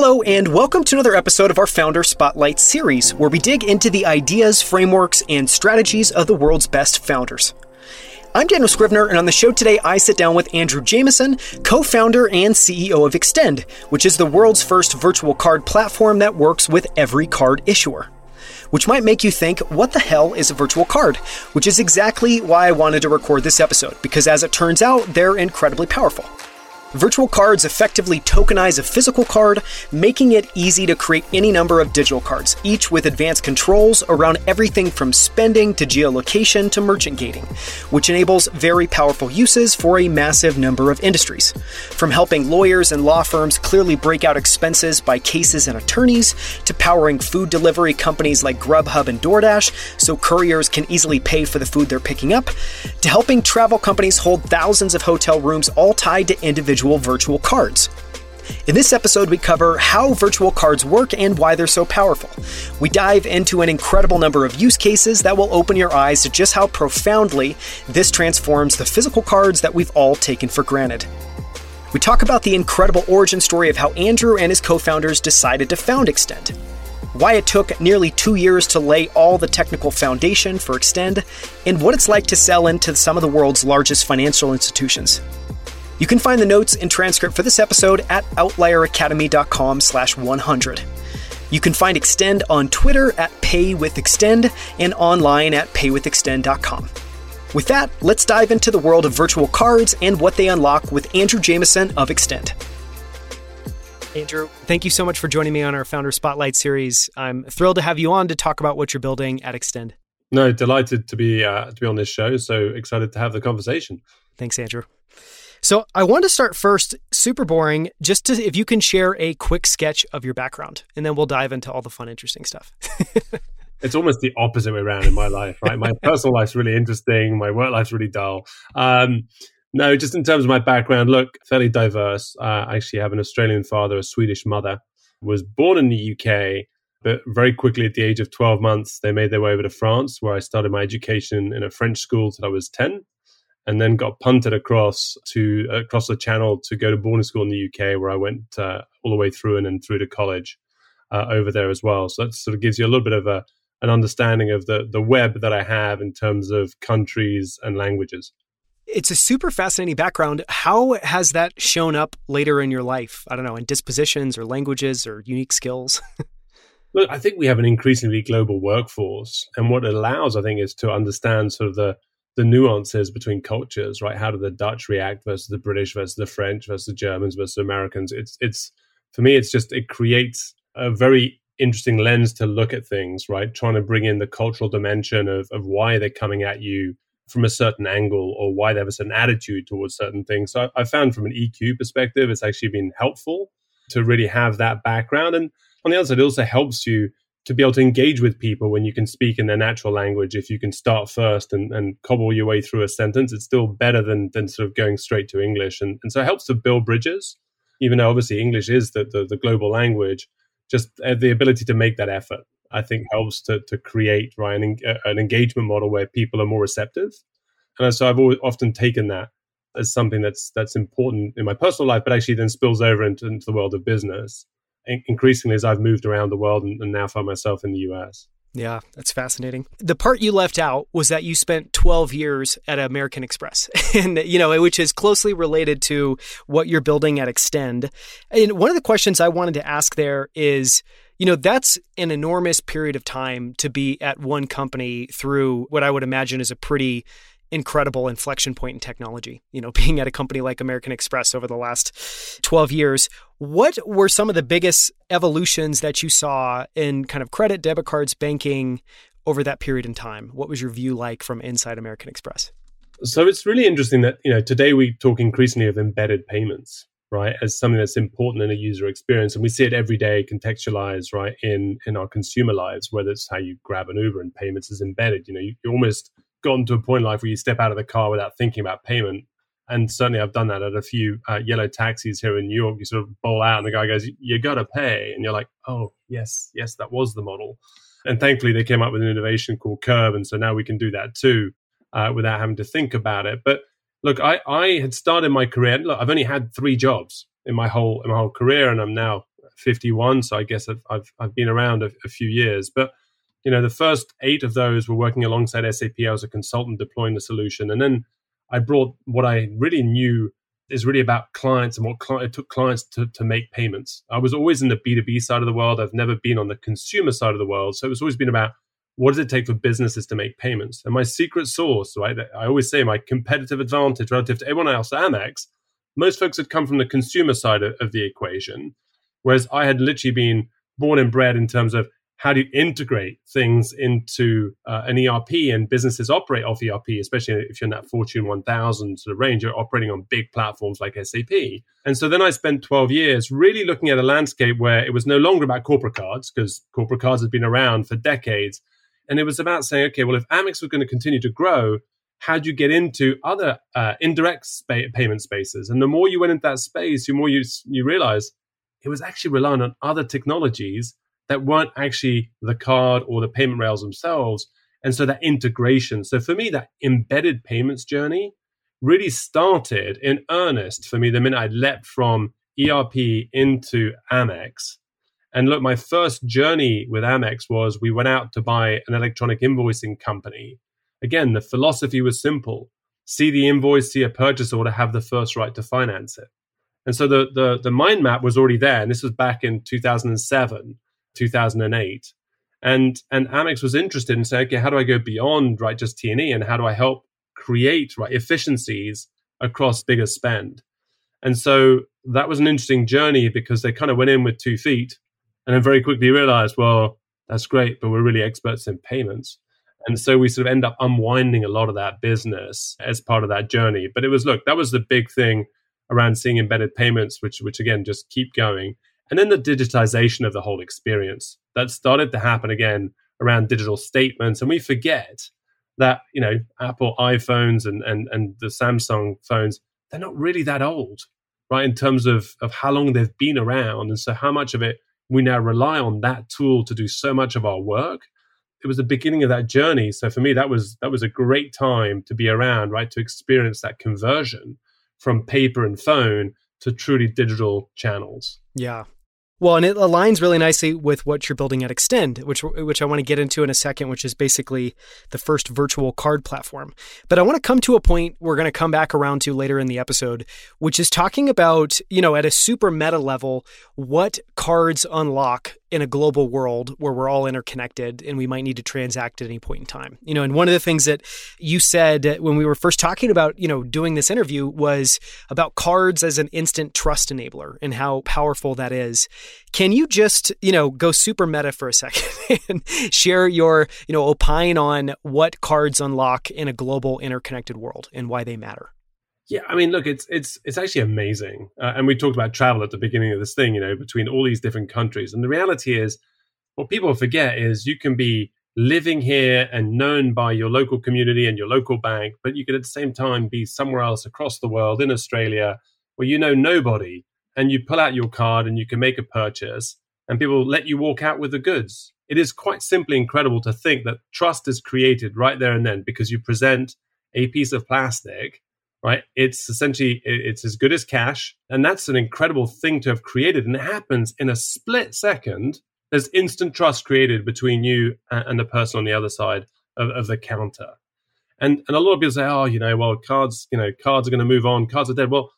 Hello, and welcome to another episode of our Founder Spotlight series, where we dig into the ideas, frameworks, and strategies of the world's best founders. I'm Daniel Scrivner, and on the show today, I sit down with Andrew Jamison, co founder and CEO of Extend, which is the world's first virtual card platform that works with every card issuer. Which might make you think, what the hell is a virtual card? Which is exactly why I wanted to record this episode, because as it turns out, they're incredibly powerful. Virtual cards effectively tokenize a physical card, making it easy to create any number of digital cards, each with advanced controls around everything from spending to geolocation to merchant gating, which enables very powerful uses for a massive number of industries. From helping lawyers and law firms clearly break out expenses by cases and attorneys, to powering food delivery companies like Grubhub and DoorDash so couriers can easily pay for the food they're picking up, to helping travel companies hold thousands of hotel rooms all tied to individual individual virtual cards. In this episode, we cover how virtual cards work and why they're so powerful. We dive into an incredible number of use cases that will open your eyes to just how profoundly this transforms the physical cards that we've all taken for granted. We talk about the incredible origin story of how Andrew and his co founders decided to found Extend, why it took nearly two years to lay all the technical foundation for Extend, and what it's like to sell into some of the world's largest financial institutions. You can find the notes and transcript for this episode at outlieracademy.com slash 100. You can find Extend on Twitter at paywithextend and online at paywithextend.com. With that, let's dive into the world of virtual cards and what they unlock with Andrew Jamison of Extend. Andrew, thank you so much for joining me on our Founder Spotlight series. I'm thrilled to have you on to talk about what you're building at Extend. No, delighted to be uh, to be on this show. So excited to have the conversation. Thanks, Andrew. So I want to start first, super boring, just to if you can share a quick sketch of your background, and then we'll dive into all the fun, interesting stuff. it's almost the opposite way around in my life, right? My personal life's really interesting, my work life's really dull. Um, no, just in terms of my background, look, fairly diverse. Uh, I actually have an Australian father, a Swedish mother. Was born in the UK, but very quickly at the age of 12 months, they made their way over to France, where I started my education in a French school till I was 10 and then got punted across to across the channel to go to boarding school in the UK, where I went uh, all the way through and then through to college uh, over there as well. So that sort of gives you a little bit of a an understanding of the the web that I have in terms of countries and languages. It's a super fascinating background. How has that shown up later in your life? I don't know, in dispositions or languages or unique skills. Look, I think we have an increasingly global workforce, and what it allows, I think, is to understand sort of the the nuances between cultures, right? How do the Dutch react versus the British versus the French versus the Germans versus Americans? It's it's for me, it's just it creates a very interesting lens to look at things, right? Trying to bring in the cultural dimension of of why they're coming at you from a certain angle or why they have a certain attitude towards certain things. So I, I found from an EQ perspective, it's actually been helpful to really have that background. And on the other side, it also helps you to be able to engage with people when you can speak in their natural language if you can start first and, and cobble your way through a sentence it's still better than than sort of going straight to english. And, and so it helps to build bridges even though obviously english is the, the, the global language just uh, the ability to make that effort i think helps to, to create right an, an engagement model where people are more receptive. And so i've always often taken that as something that's that's important in my personal life but actually then spills over into, into the world of business increasingly as I've moved around the world and, and now find myself in the US. Yeah, that's fascinating. The part you left out was that you spent 12 years at American Express, and you know, which is closely related to what you're building at Extend. And one of the questions I wanted to ask there is, you know, that's an enormous period of time to be at one company through what I would imagine is a pretty incredible inflection point in technology. You know, being at a company like American Express over the last 12 years, what were some of the biggest evolutions that you saw in kind of credit, debit cards, banking over that period in time? What was your view like from inside American Express? So it's really interesting that, you know, today we talk increasingly of embedded payments, right, as something that's important in a user experience. And we see it every day contextualized, right, in in our consumer lives, whether it's how you grab an Uber and payments is embedded. You know, you, you almost gotten to a point in life where you step out of the car without thinking about payment. And certainly I've done that at a few uh, yellow taxis here in New York. You sort of bowl out and the guy goes, you got to pay. And you're like, oh, yes, yes, that was the model. And thankfully they came up with an innovation called Curb. And so now we can do that too uh, without having to think about it. But look, I, I had started my career. Look, I've only had three jobs in my whole in my whole career, and I'm now 51, so I guess I've I've, I've been around a, a, few years. But you know, the first eight of those were working alongside SAP. I was a consultant deploying the solution, and then I brought what I really knew is really about clients and what it took clients to, to make payments. I was always in the B2B side of the world. I've never been on the consumer side of the world. So it's always been about what does it take for businesses to make payments? And my secret sauce, right? I always say my competitive advantage relative to everyone else at Amex, most folks had come from the consumer side of, of the equation, whereas I had literally been born and bred in terms of how do you integrate things into uh, an ERP and businesses operate off ERP, especially if you're in that Fortune 1000 sort of range, you're operating on big platforms like SAP. And so then I spent 12 years really looking at a landscape where it was no longer about corporate cards because corporate cards had been around for decades. And it was about saying, okay, well, if Amex was going to continue to grow, how do you get into other uh, indirect payment spaces? And the more you went into that space, the more you, you realize it was actually relying on other technologies that weren't actually the card or the payment rails themselves. And so that integration. So for me, that embedded payments journey really started in earnest for me the minute I leapt from ERP into Amex. And look, my first journey with Amex was we went out to buy an electronic invoicing company. Again, the philosophy was simple see the invoice, see a purchase order, have the first right to finance it. And so the, the, the mind map was already there. And this was back in 2007. 2008. And, and Amex was interested in saying, okay, how do I go beyond, right, just T&E and how do I help create, right, efficiencies across bigger spend? And so that was an interesting journey because they kind of went in with two feet and then very quickly realized, well, that's great, but we're really experts in payments. And so we sort of end up unwinding a lot of that business as part of that journey. But it was, look, that was the big thing around seeing embedded payments, which, which again, just keep going. And then the digitization of the whole experience that started to happen again around digital statements. And we forget that, you know, Apple iPhones and, and, and the Samsung phones, they're not really that old, right? In terms of, of how long they've been around. And so how much of it we now rely on that tool to do so much of our work. It was the beginning of that journey. So for me, that was that was a great time to be around, right? To experience that conversion from paper and phone to truly digital channels. Yeah. Well, and it aligns really nicely with what you're building at Extend, which which I want to get into in a second, which is basically the first virtual card platform. But I want to come to a point we're going to come back around to later in the episode, which is talking about, you know, at a super meta level, what cards unlock in a global world where we're all interconnected and we might need to transact at any point in time. You know, and one of the things that you said when we were first talking about, you know, doing this interview was about cards as an instant trust enabler and how powerful that is. Can you just, you know, go super meta for a second and share your, you know, opine on what cards unlock in a global interconnected world and why they matter? Yeah, I mean, look, it's it's it's actually amazing, uh, and we talked about travel at the beginning of this thing, you know, between all these different countries. And the reality is, what people forget is you can be living here and known by your local community and your local bank, but you could at the same time be somewhere else across the world in Australia where you know nobody, and you pull out your card and you can make a purchase, and people let you walk out with the goods. It is quite simply incredible to think that trust is created right there and then because you present a piece of plastic right? It's essentially it's as good as cash, and that's an incredible thing to have created. And it happens in a split second. There's instant trust created between you and the person on the other side of, of the counter. And and a lot of people say, oh, you know, well, cards, you know, cards are going to move on. Cards are dead. Well,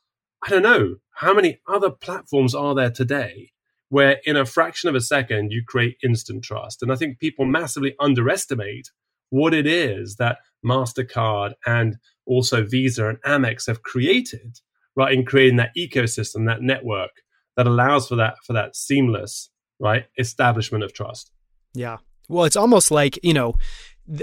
I don't know how many other platforms are there today where in a fraction of a second you create instant trust. And I think people massively underestimate what it is that MasterCard and also Visa and Amex have created, right, in creating that ecosystem, that network that allows for that for that seamless, right, establishment of trust. Yeah. Well, it's almost like, you know,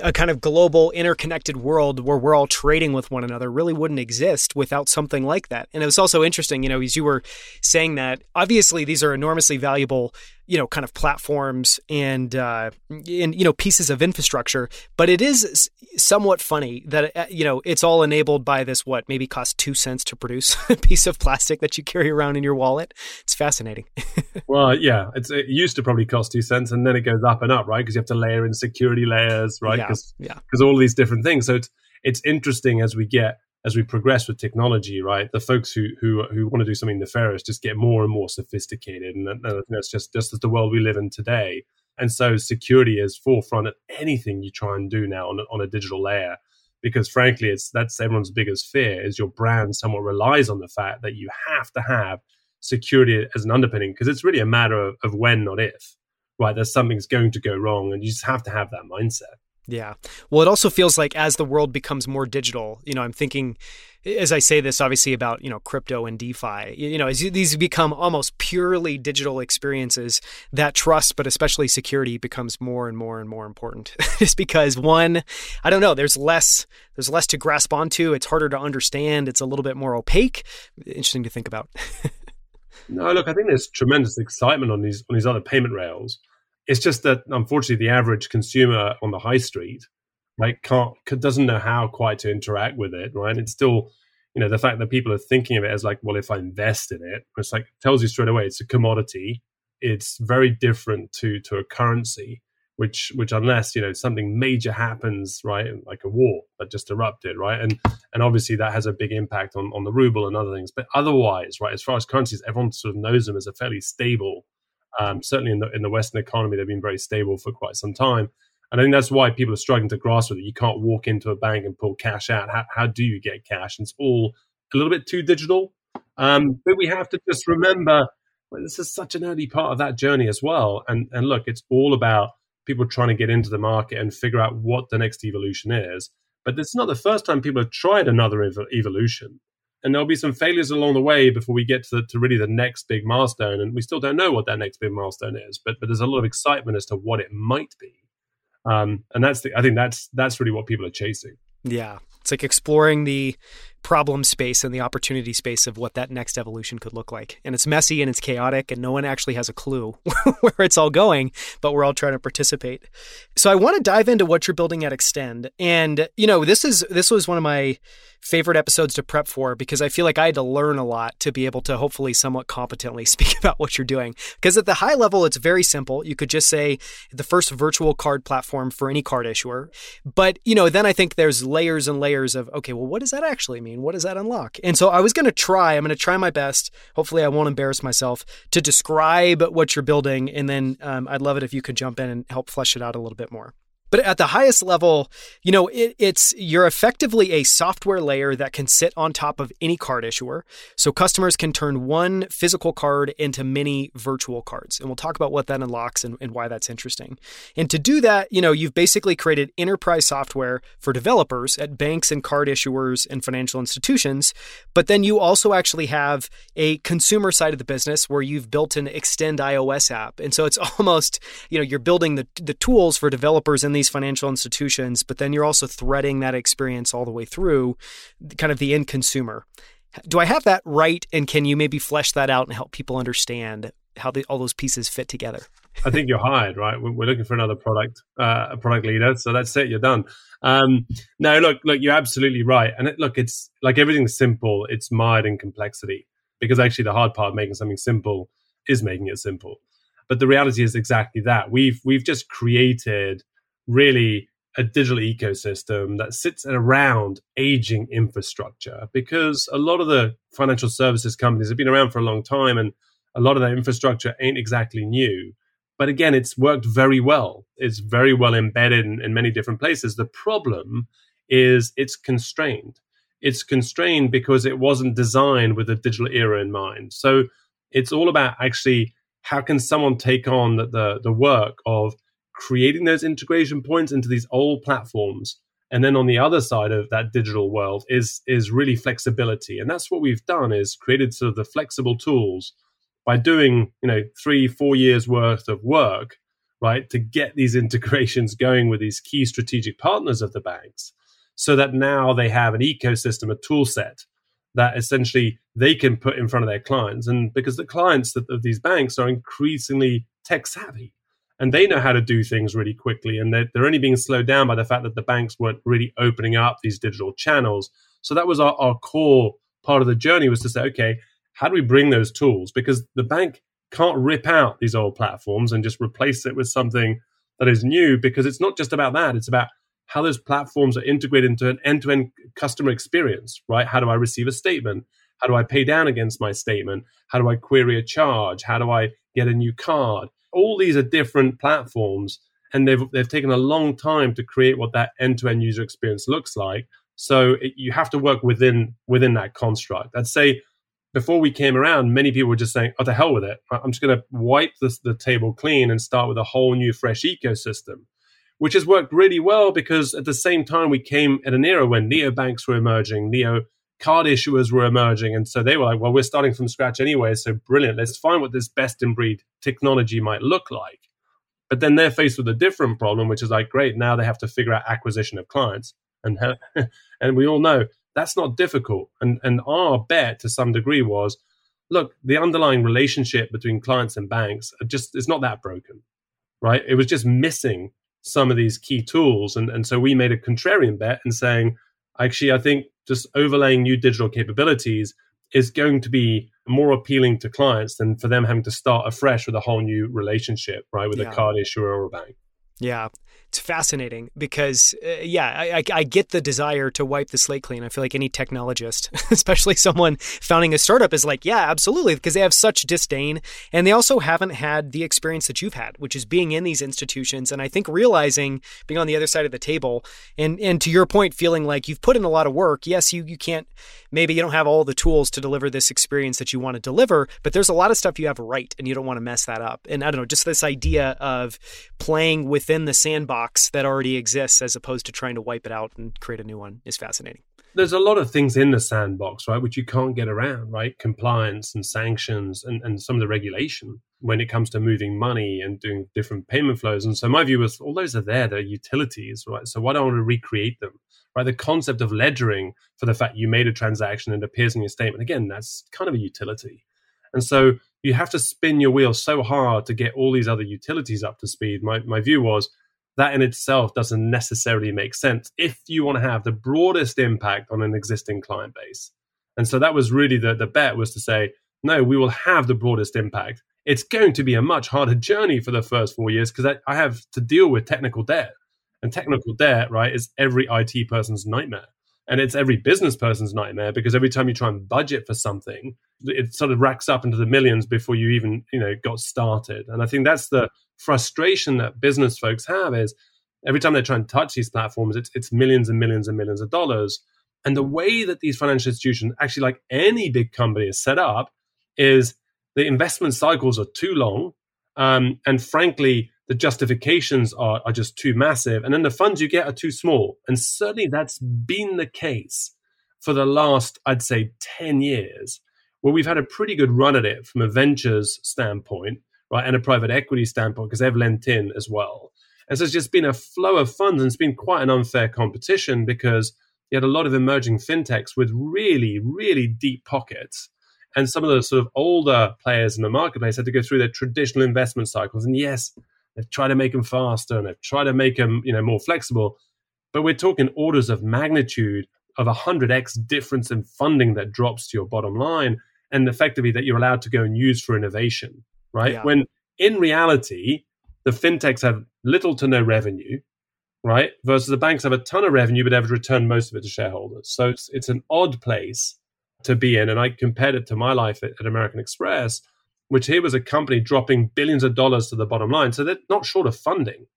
a kind of global interconnected world where we're all trading with one another really wouldn't exist without something like that. And it was also interesting, you know, as you were saying that obviously these are enormously valuable you know kind of platforms and uh, and you know pieces of infrastructure but it is somewhat funny that uh, you know it's all enabled by this what maybe cost two cents to produce a piece of plastic that you carry around in your wallet? It's fascinating. Well yeah it used to probably cost two cents and then it goes up and up right? Because you have to layer in security layers right? Because yeah, because all these different things. So it's it's interesting as we get as we progress with technology, right, the folks who who who want to do something nefarious just get more and more sophisticated, and that, that's just just the world we live in today. And so, security is forefront at anything you try and do now on on a digital layer, because frankly, it's that's everyone's biggest fear is your brand somewhat relies on the fact that you have to have security as an underpinning, because it's really a matter of, of when, not if, right? There's something's going to go wrong, and you just have to have that mindset. Yeah. Well, it also feels like as the world becomes more digital, you know, I'm thinking as I say this obviously about, you know, crypto and DeFi, you know, as these become almost purely digital experiences, that trust, but especially security becomes more and more and more important. Just because one, I don't know, there's less there's less to grasp onto, it's harder to understand, it's a little bit more opaque. Interesting to think about. no, look, I think there's tremendous excitement on these on these other payment rails it's just that unfortunately, the average consumer on the high street, right, can't doesn't know how quite to interact with it, right? It's still, you know, the fact that people are thinking of it as like, well, if I invest in it, it's like tells you straight away it's a commodity. It's very different to to a currency, which which unless you know something major happens, right, like a war that just erupted, right, and and obviously that has a big impact on on the ruble and other things. But otherwise, right, as far as currencies, everyone sort of knows them as a fairly stable um, certainly in the in the Western economy, they've been very stable for quite some time. And I think that's why people are struggling to grasp with it. You can't walk into a bank and pull cash out. How, how do you get cash? And it's all a little bit too digital. Um, but we have to just remember well, this is such an early part of that journey as well. And and look, it's all about people trying to get into the market and figure out what the next evolution is. But it's not the first time people have tried another ev- evolution and there'll be some failures along the way before we get to, to really the next big milestone. And we still don't know what that next big milestone is but but there's a lot of excitement as to what it might be. Um, and that's the, i think that's that's really what people are chasing. Yeah. It's like exploring the problem space and the opportunity space of what that next evolution could look like. And it's messy and it's chaotic, and no one actually has a clue where it's all going, but we're all trying to participate. So I want to dive into what you're building at Extend. And, you know, this is this was one of my favorite episodes to prep for because I feel like I had to learn a lot to be able to hopefully somewhat competently speak about what you're doing. Because at the high level, it's very simple. You could just say the first virtual card platform for any card issuer. But, you know, then I think there's layers and layers of, okay, well, what does that actually mean? What does that unlock? And so I was going to try, I'm going to try my best. Hopefully, I won't embarrass myself to describe what you're building. And then um, I'd love it if you could jump in and help flesh it out a little bit more. But at the highest level, you know, it, it's you're effectively a software layer that can sit on top of any card issuer. So customers can turn one physical card into many virtual cards. And we'll talk about what that unlocks and, and why that's interesting. And to do that, you know, you've basically created enterprise software for developers at banks and card issuers and financial institutions. But then you also actually have a consumer side of the business where you've built an extend iOS app. And so it's almost, you know, you're building the, the tools for developers in these financial institutions, but then you're also threading that experience all the way through kind of the end consumer. Do I have that right? And can you maybe flesh that out and help people understand how the, all those pieces fit together? I think you're hired, right? We're looking for another product, uh, a product leader. So that's it. You're done. Um, no, look, look, you're absolutely right. And it, look, it's like everything's simple. It's mired in complexity because actually the hard part of making something simple is making it simple. But the reality is exactly that. We've we've just created really a digital ecosystem that sits around aging infrastructure because a lot of the financial services companies have been around for a long time and a lot of that infrastructure ain't exactly new. But again, it's worked very well. It's very well embedded in, in many different places. The problem is it's constrained. It's constrained because it wasn't designed with the digital era in mind. So it's all about actually how can someone take on the, the, the work of creating those integration points into these old platforms. And then on the other side of that digital world is is really flexibility. And that's what we've done is created sort of the flexible tools by doing you know three four years worth of work right to get these integrations going with these key strategic partners of the banks so that now they have an ecosystem a tool set that essentially they can put in front of their clients. And because the clients of these banks are increasingly tech savvy and they know how to do things really quickly and they're, they're only being slowed down by the fact that the banks weren't really opening up these digital channels so that was our, our core part of the journey was to say okay how do we bring those tools because the bank can't rip out these old platforms and just replace it with something that is new because it's not just about that it's about how those platforms are integrated into an end to end customer experience, right? How do I receive a statement? How do I pay down against my statement? How do I query a charge? How do I get a new card? All these are different platforms and they've, they've taken a long time to create what that end to end user experience looks like. So it, you have to work within, within that construct. I'd say before we came around, many people were just saying, oh, to hell with it. I'm just going to wipe this, the table clean and start with a whole new, fresh ecosystem which has worked really well because at the same time we came at an era when neobanks were emerging, neo card issuers were emerging. And so they were like, well, we're starting from scratch anyway. So brilliant. Let's find what this best in breed technology might look like. But then they're faced with a different problem, which is like, great, now they have to figure out acquisition of clients. And, and we all know that's not difficult. And, and our bet to some degree was, look, the underlying relationship between clients and banks just is not that broken, right? It was just missing some of these key tools. And, and so we made a contrarian bet and saying, actually, I think just overlaying new digital capabilities is going to be more appealing to clients than for them having to start afresh with a whole new relationship, right, with yeah. a card issuer or a bank. Yeah it's fascinating because uh, yeah I, I, I, get the desire to wipe the slate clean. I feel like any technologist especially someone founding a startup is like yeah absolutely because they have such disdain and they also haven't had the experience that you've had which is being in these institutions and i think realizing being on the other side of the table and and to your point feeling like you've put in a lot of work yes you you can't maybe you don't have all the tools to deliver this experience that you want to deliver but there's a lot of stuff you have right and you don't want to mess that up and i don't know just this idea of playing within the sandbox that already exists as opposed to trying to wipe it out and create a new one is fascinating. There's a lot of things in the sandbox, right, which you can't get around, right? Compliance and sanctions and, and some of the regulation when it comes to moving money and doing different payment flows. And so my view is all those are there, they're utilities, right? So why don't I want to recreate them? Right. The concept of ledgering for the fact you made a transaction and it appears in your statement, again, that's kind of a utility. And so you have to spin your wheel so hard to get all these other utilities up to speed. My, my view was that in itself doesn't necessarily make sense if you want to have the broadest impact on an existing client base. And so that was really the, the bet was to say, no, we will have the broadest impact. It's going to be a much harder journey for the first four years because I, I have to deal with technical debt. And technical debt, right, is every IT person's nightmare. And it's every business person's nightmare because every time you try and budget for something, it sort of racks up into the millions before you even, you know, got started. And I think that's the frustration that business folks have is every time they try and touch these platforms, it's, it's millions and millions and millions of dollars. And the way that these financial institutions, actually like any big company, is set up is the investment cycles are too long. Um, and frankly, the justifications are, are just too massive. And then the funds you get are too small. And certainly that's been the case for the last, I'd say, 10 years, where we've had a pretty good run at it from a ventures standpoint, right, and a private equity standpoint, because they've lent in as well. And so it's just been a flow of funds and it's been quite an unfair competition because you had a lot of emerging fintechs with really, really deep pockets. And some of the sort of older players in the marketplace had to go through their traditional investment cycles. And yes, They've tried to make them faster and they've tried to make them, you know, more flexible. But we're talking orders of magnitude of a hundred x difference in funding that drops to your bottom line, and effectively that you're allowed to go and use for innovation, right? Yeah. When in reality, the fintechs have little to no revenue, right? Versus the banks have a ton of revenue, but have returned most of it to shareholders. So it's, it's an odd place to be in. And I compared it to my life at, at American Express, which here was a company dropping billions of dollars to the bottom line. So they're not short of funding,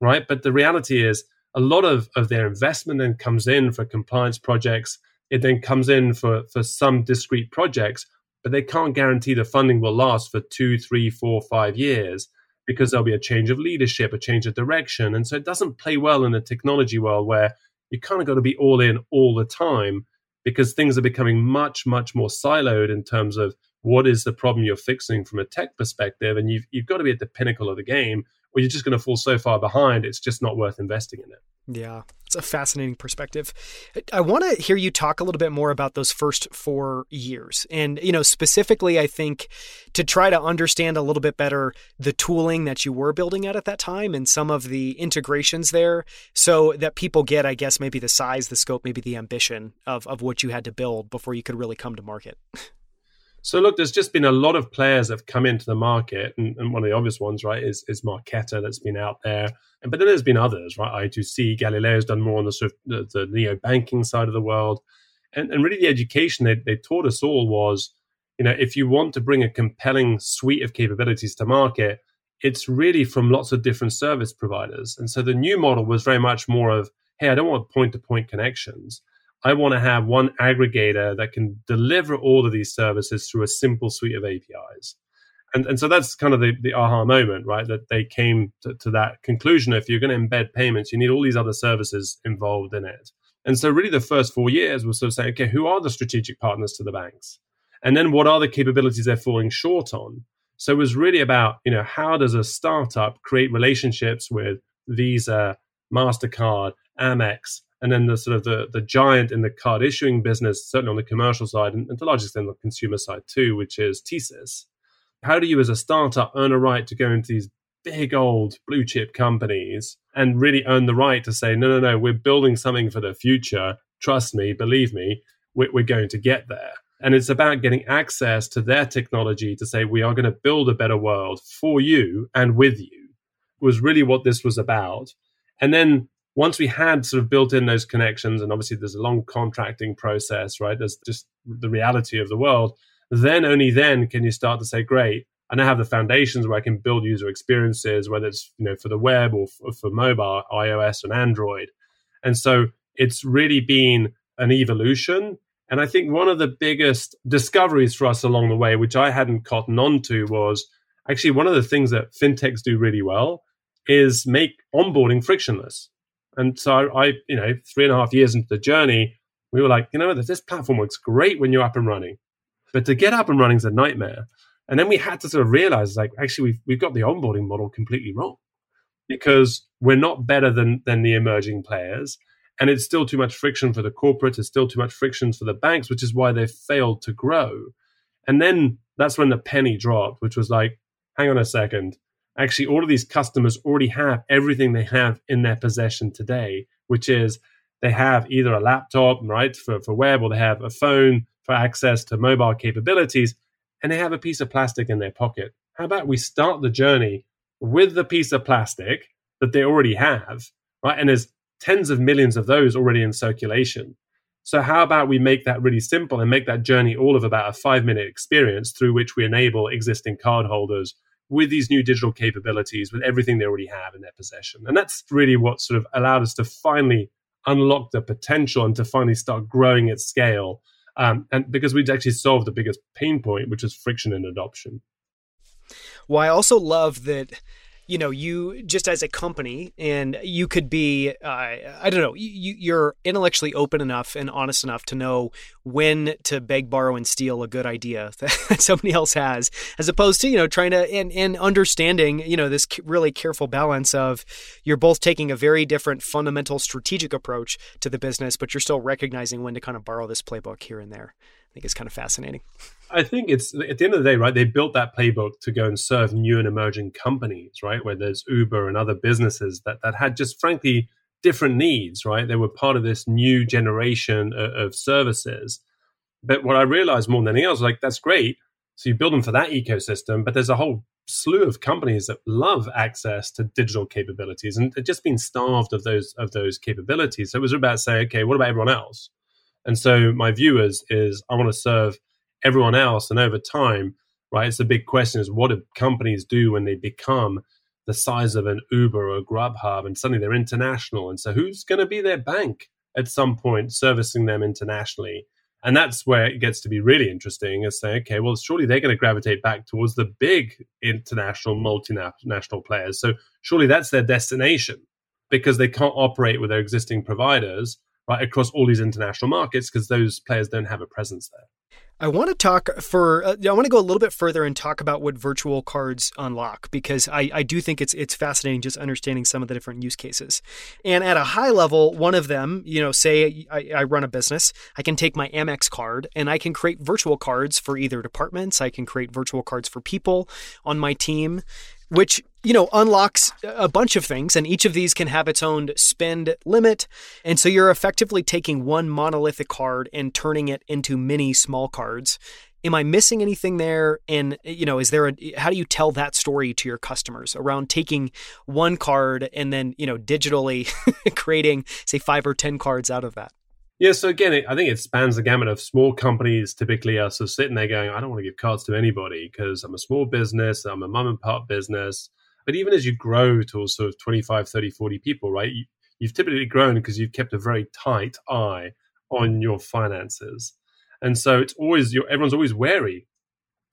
right? But the reality is a lot of, of their investment then comes in for compliance projects. It then comes in for, for some discrete projects, but they can't guarantee the funding will last for two, three, four, five years because there'll be a change of leadership, a change of direction. And so it doesn't play well in the technology world where you kind of got to be all in all the time because things are becoming much, much more siloed in terms of what is the problem you're fixing from a tech perspective and you've, you've got to be at the pinnacle of the game or you're just going to fall so far behind it's just not worth investing in it. Yeah it's a fascinating perspective. I want to hear you talk a little bit more about those first four years and you know specifically i think to try to understand a little bit better the tooling that you were building at at that time and some of the integrations there so that people get i guess maybe the size the scope maybe the ambition of, of what you had to build before you could really come to market So look, there's just been a lot of players that have come into the market, and, and one of the obvious ones, right, is is Marqeta that's been out there. And, but then there's been others, right? I2C, Galileo's done more on the sort of the, the neo banking side of the world, and and really the education they, they taught us all was, you know, if you want to bring a compelling suite of capabilities to market, it's really from lots of different service providers. And so the new model was very much more of, hey, I don't want point to point connections. I want to have one aggregator that can deliver all of these services through a simple suite of APIs. And, and so that's kind of the, the aha moment, right? That they came to, to that conclusion. If you're going to embed payments, you need all these other services involved in it. And so, really, the first four years was sort of saying, okay, who are the strategic partners to the banks? And then what are the capabilities they're falling short on? So it was really about, you know, how does a startup create relationships with Visa, MasterCard, Amex, and then the sort of the, the giant in the card issuing business, certainly on the commercial side, and, and to a large extent on the consumer side too, which is TSYS. How do you as a startup earn a right to go into these big old blue chip companies and really earn the right to say, no, no, no, we're building something for the future. Trust me, believe me, we're, we're going to get there. And it's about getting access to their technology to say, we are going to build a better world for you and with you, was really what this was about. And then once we had sort of built in those connections, and obviously there's a long contracting process, right? There's just the reality of the world. Then only then can you start to say, great, I now have the foundations where I can build user experiences, whether it's you know for the web or for, for mobile, iOS and Android. And so it's really been an evolution and I think one of the biggest discoveries for us along the way, which I hadn't cottoned on to, was actually one of the things that fintechs do really well is make onboarding frictionless. And so I, you know, three and a half years into the journey, we were like, you know, this platform works great when you're up and running, but to get up and running is a nightmare. And then we had to sort of realize, like, actually, we've we've got the onboarding model completely wrong because we're not better than than the emerging players and it's still too much friction for the corporates. It's still too much friction for the banks, which is why they've failed to grow. And then that's when the penny dropped, which was like, hang on a second. Actually, all of these customers already have everything they have in their possession today, which is they have either a laptop, right, for, for web, or they have a phone for access to mobile capabilities, and they have a piece of plastic in their pocket. How about we start the journey with the piece of plastic that they already have, right? And there's tens of millions of those already in circulation. So, how about we make that really simple and make that journey all of about a five minute experience through which we enable existing cardholders with these new digital capabilities, with everything they already have in their possession? And that's really what sort of allowed us to finally unlock the potential and to finally start growing at scale. Um, and because we'd actually solved the biggest pain point, which is friction in adoption. Well, I also love that you know, you just as a company, and you could be, uh, I don't know, you, you're intellectually open enough and honest enough to know when to beg, borrow, and steal a good idea that somebody else has, as opposed to, you know, trying to, and, and understanding, you know, this really careful balance of you're both taking a very different fundamental strategic approach to the business, but you're still recognizing when to kind of borrow this playbook here and there. I think it's kind of fascinating. I think it's at the end of the day, right? They built that playbook to go and serve new and emerging companies, right? Where there's Uber and other businesses that, that had just frankly different needs, right? They were part of this new generation of, of services. But what I realized more than anything else, like that's great. So you build them for that ecosystem, but there's a whole slew of companies that love access to digital capabilities and they've just been starved of those of those capabilities. So it was about saying, okay, what about everyone else? And so my viewers is, I want to serve everyone else. And over time, right, it's a big question is what do companies do when they become the size of an Uber or Grubhub and suddenly they're international? And so who's going to be their bank at some point servicing them internationally? And that's where it gets to be really interesting is saying, okay, well, surely they're going to gravitate back towards the big international multinational players. So surely that's their destination because they can't operate with their existing providers right across all these international markets because those players don't have a presence there. I want to talk for uh, I want to go a little bit further and talk about what virtual cards unlock because I, I do think it's it's fascinating just understanding some of the different use cases. And at a high level, one of them, you know, say I, I run a business, I can take my Amex card and I can create virtual cards for either departments. I can create virtual cards for people on my team which you know unlocks a bunch of things and each of these can have its own spend limit and so you're effectively taking one monolithic card and turning it into many small cards Am I missing anything there? And you know, is there a how do you tell that story to your customers around taking one card and then you know digitally creating say five or ten cards out of that? Yeah, so again, I think it spans the gamut of small companies. Typically, are of sitting there going, "I don't want to give cards to anybody because I'm a small business, I'm a mom and pop business." But even as you grow to sort of 25, 30, 40 people, right? You, you've typically grown because you've kept a very tight eye on your finances. And so it's always everyone's always wary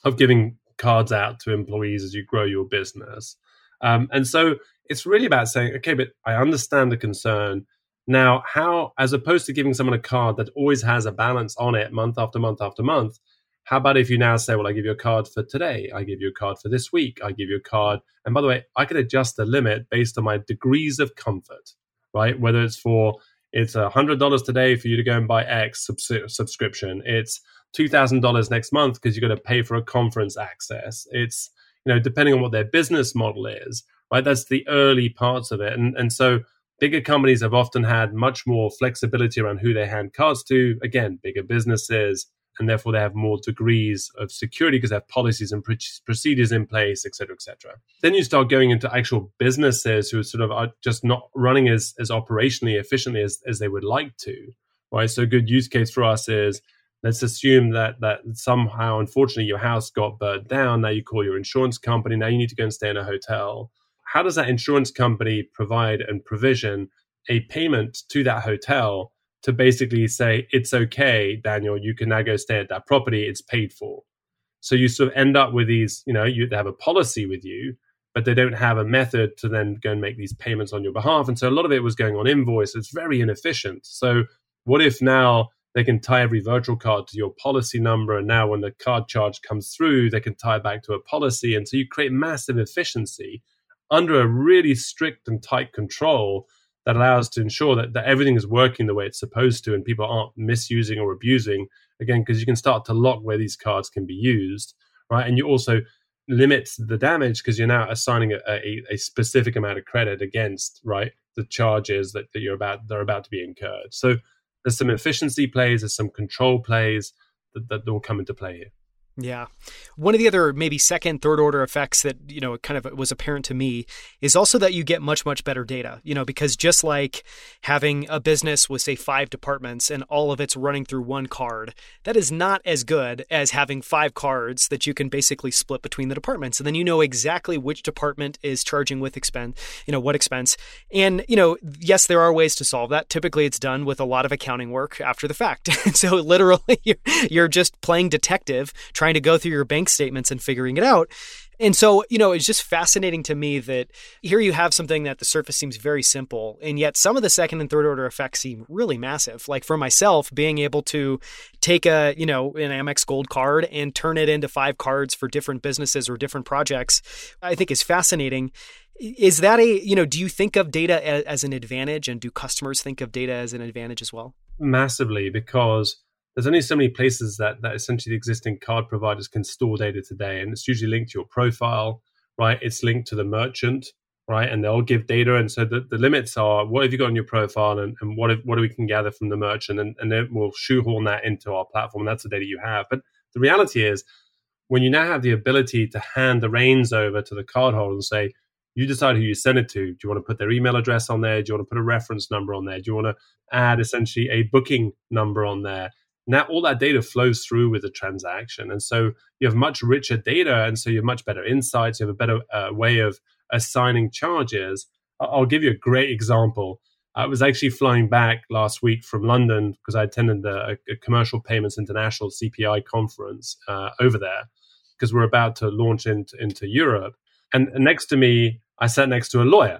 of giving cards out to employees as you grow your business. Um, and so it's really about saying, okay, but I understand the concern. Now, how, as opposed to giving someone a card that always has a balance on it month after month after month, how about if you now say, well, I give you a card for today, I give you a card for this week, I give you a card. And by the way, I can adjust the limit based on my degrees of comfort, right? Whether it's for it's a hundred dollars today for you to go and buy X sub- subscription. It's two thousand dollars next month because you're going to pay for a conference access. It's you know depending on what their business model is, right? That's the early parts of it, and and so bigger companies have often had much more flexibility around who they hand cards to. Again, bigger businesses, and therefore they have more degrees of security because they have policies and procedures in place, et cetera, et cetera. Then you start going into actual businesses who are sort of are just not running as, as operationally efficiently as, as they would like to, right? So a good use case for us is let's assume that that somehow, unfortunately, your house got burnt down. Now you call your insurance company. Now you need to go and stay in a hotel. How does that insurance company provide and provision a payment to that hotel to basically say it's okay, Daniel, you can now go stay at that property, it's paid for. So you sort of end up with these, you know, you have a policy with you, but they don't have a method to then go and make these payments on your behalf. And so a lot of it was going on invoice. It's very inefficient. So what if now they can tie every virtual card to your policy number and now when the card charge comes through, they can tie back to a policy. And so you create massive efficiency under a really strict and tight control that allows to ensure that, that everything is working the way it's supposed to and people aren't misusing or abusing again because you can start to lock where these cards can be used right? And you also limit the damage because you're now assigning a, a, a, specific amount of credit against right the charges that, that you're about they're about to be incurred. So there's some efficiency plays there's some control plays that, that will come into play here yeah. One of the other maybe second, third order effects that, you know, kind of was apparent to me is also that you get much, much better data, you know, because just like having a business with, say, five departments and all of it's running through one card, that is not as good as having five cards that you can basically split between the departments. And then you know exactly which department is charging with expense, you know, what expense. And, you know, yes, there are ways to solve that. Typically it's done with a lot of accounting work after the fact. so literally you're, you're just playing detective, trying trying to go through your bank statements and figuring it out. And so, you know, it's just fascinating to me that here you have something that the surface seems very simple, and yet some of the second and third order effects seem really massive. Like for myself, being able to take a, you know, an Amex Gold card and turn it into five cards for different businesses or different projects, I think is fascinating. Is that a, you know, do you think of data as an advantage and do customers think of data as an advantage as well? Massively, because there's only so many places that that essentially the existing card providers can store data today, and it's usually linked to your profile, right? It's linked to the merchant, right? And they'll give data, and so the, the limits are what have you got on your profile, and, and what if, what do we can gather from the merchant, and, and then we'll shoehorn that into our platform. And that's the data you have. But the reality is, when you now have the ability to hand the reins over to the cardholder and say, you decide who you send it to. Do you want to put their email address on there? Do you want to put a reference number on there? Do you want to add essentially a booking number on there? Now all that data flows through with the transaction. And so you have much richer data and so you have much better insights. You have a better uh, way of assigning charges. I'll give you a great example. I was actually flying back last week from london because i attended the a commercial payments international cpi conference uh, over there because we're about to launch into, into europe. And next to me i sat next to a lawyer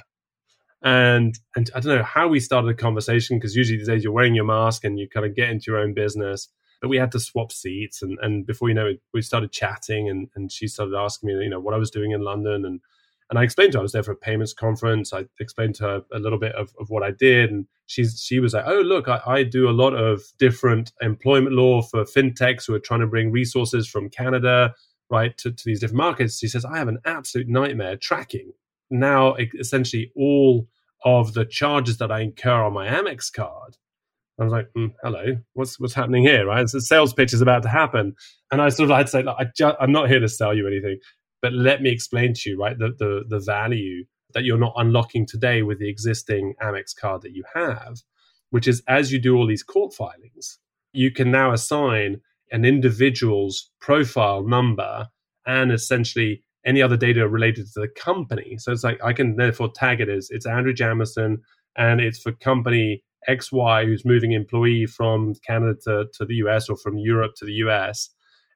and and I don't know how we started a conversation because usually these days you're wearing your mask and you kind of get into your own business. But we had to swap seats, and and before you know it, we started chatting, and and she started asking me, you know, what I was doing in London, and and I explained to her I was there for a payments conference. I explained to her a little bit of, of what I did, and she's she was like, "Oh, look, I, I do a lot of different employment law for fintechs who are trying to bring resources from Canada right to, to these different markets." She says, "I have an absolute nightmare tracking now essentially all of the charges that I incur on my Amex card I was like, mm, "Hello, what's what's happening here?" Right, the sales pitch is about to happen, and I sort of had to say, I ju- "I'm not here to sell you anything, but let me explain to you, right, the the the value that you're not unlocking today with the existing Amex card that you have, which is as you do all these court filings, you can now assign an individual's profile number and essentially any other data related to the company. So it's like I can therefore tag it as it's Andrew Jamison and it's for company XY who's moving employee from Canada to, to the US or from Europe to the US.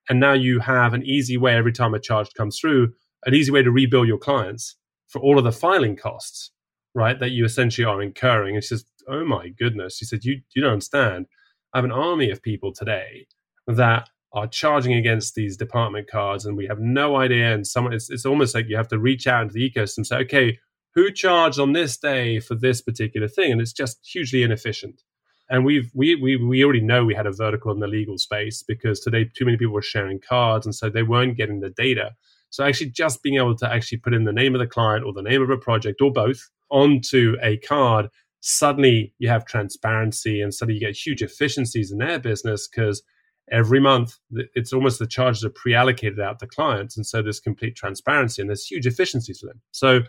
And now you have an easy way every time a charge comes through, an easy way to rebill your clients for all of the filing costs, right? That you essentially are incurring. And she says, Oh my goodness. She said, You you don't understand. I have an army of people today that are charging against these department cards and we have no idea and someone it's, it's almost like you have to reach out into the ecosystem and say okay who charged on this day for this particular thing? And it's just hugely inefficient. And we've we, we we already know we had a vertical in the legal space because today too many people were sharing cards and so they weren't getting the data. So actually just being able to actually put in the name of the client or the name of a project or both onto a card suddenly you have transparency and suddenly you get huge efficiencies in their business because every month it's almost the charges are pre-allocated out to clients and so there's complete transparency and there's huge efficiencies for them. So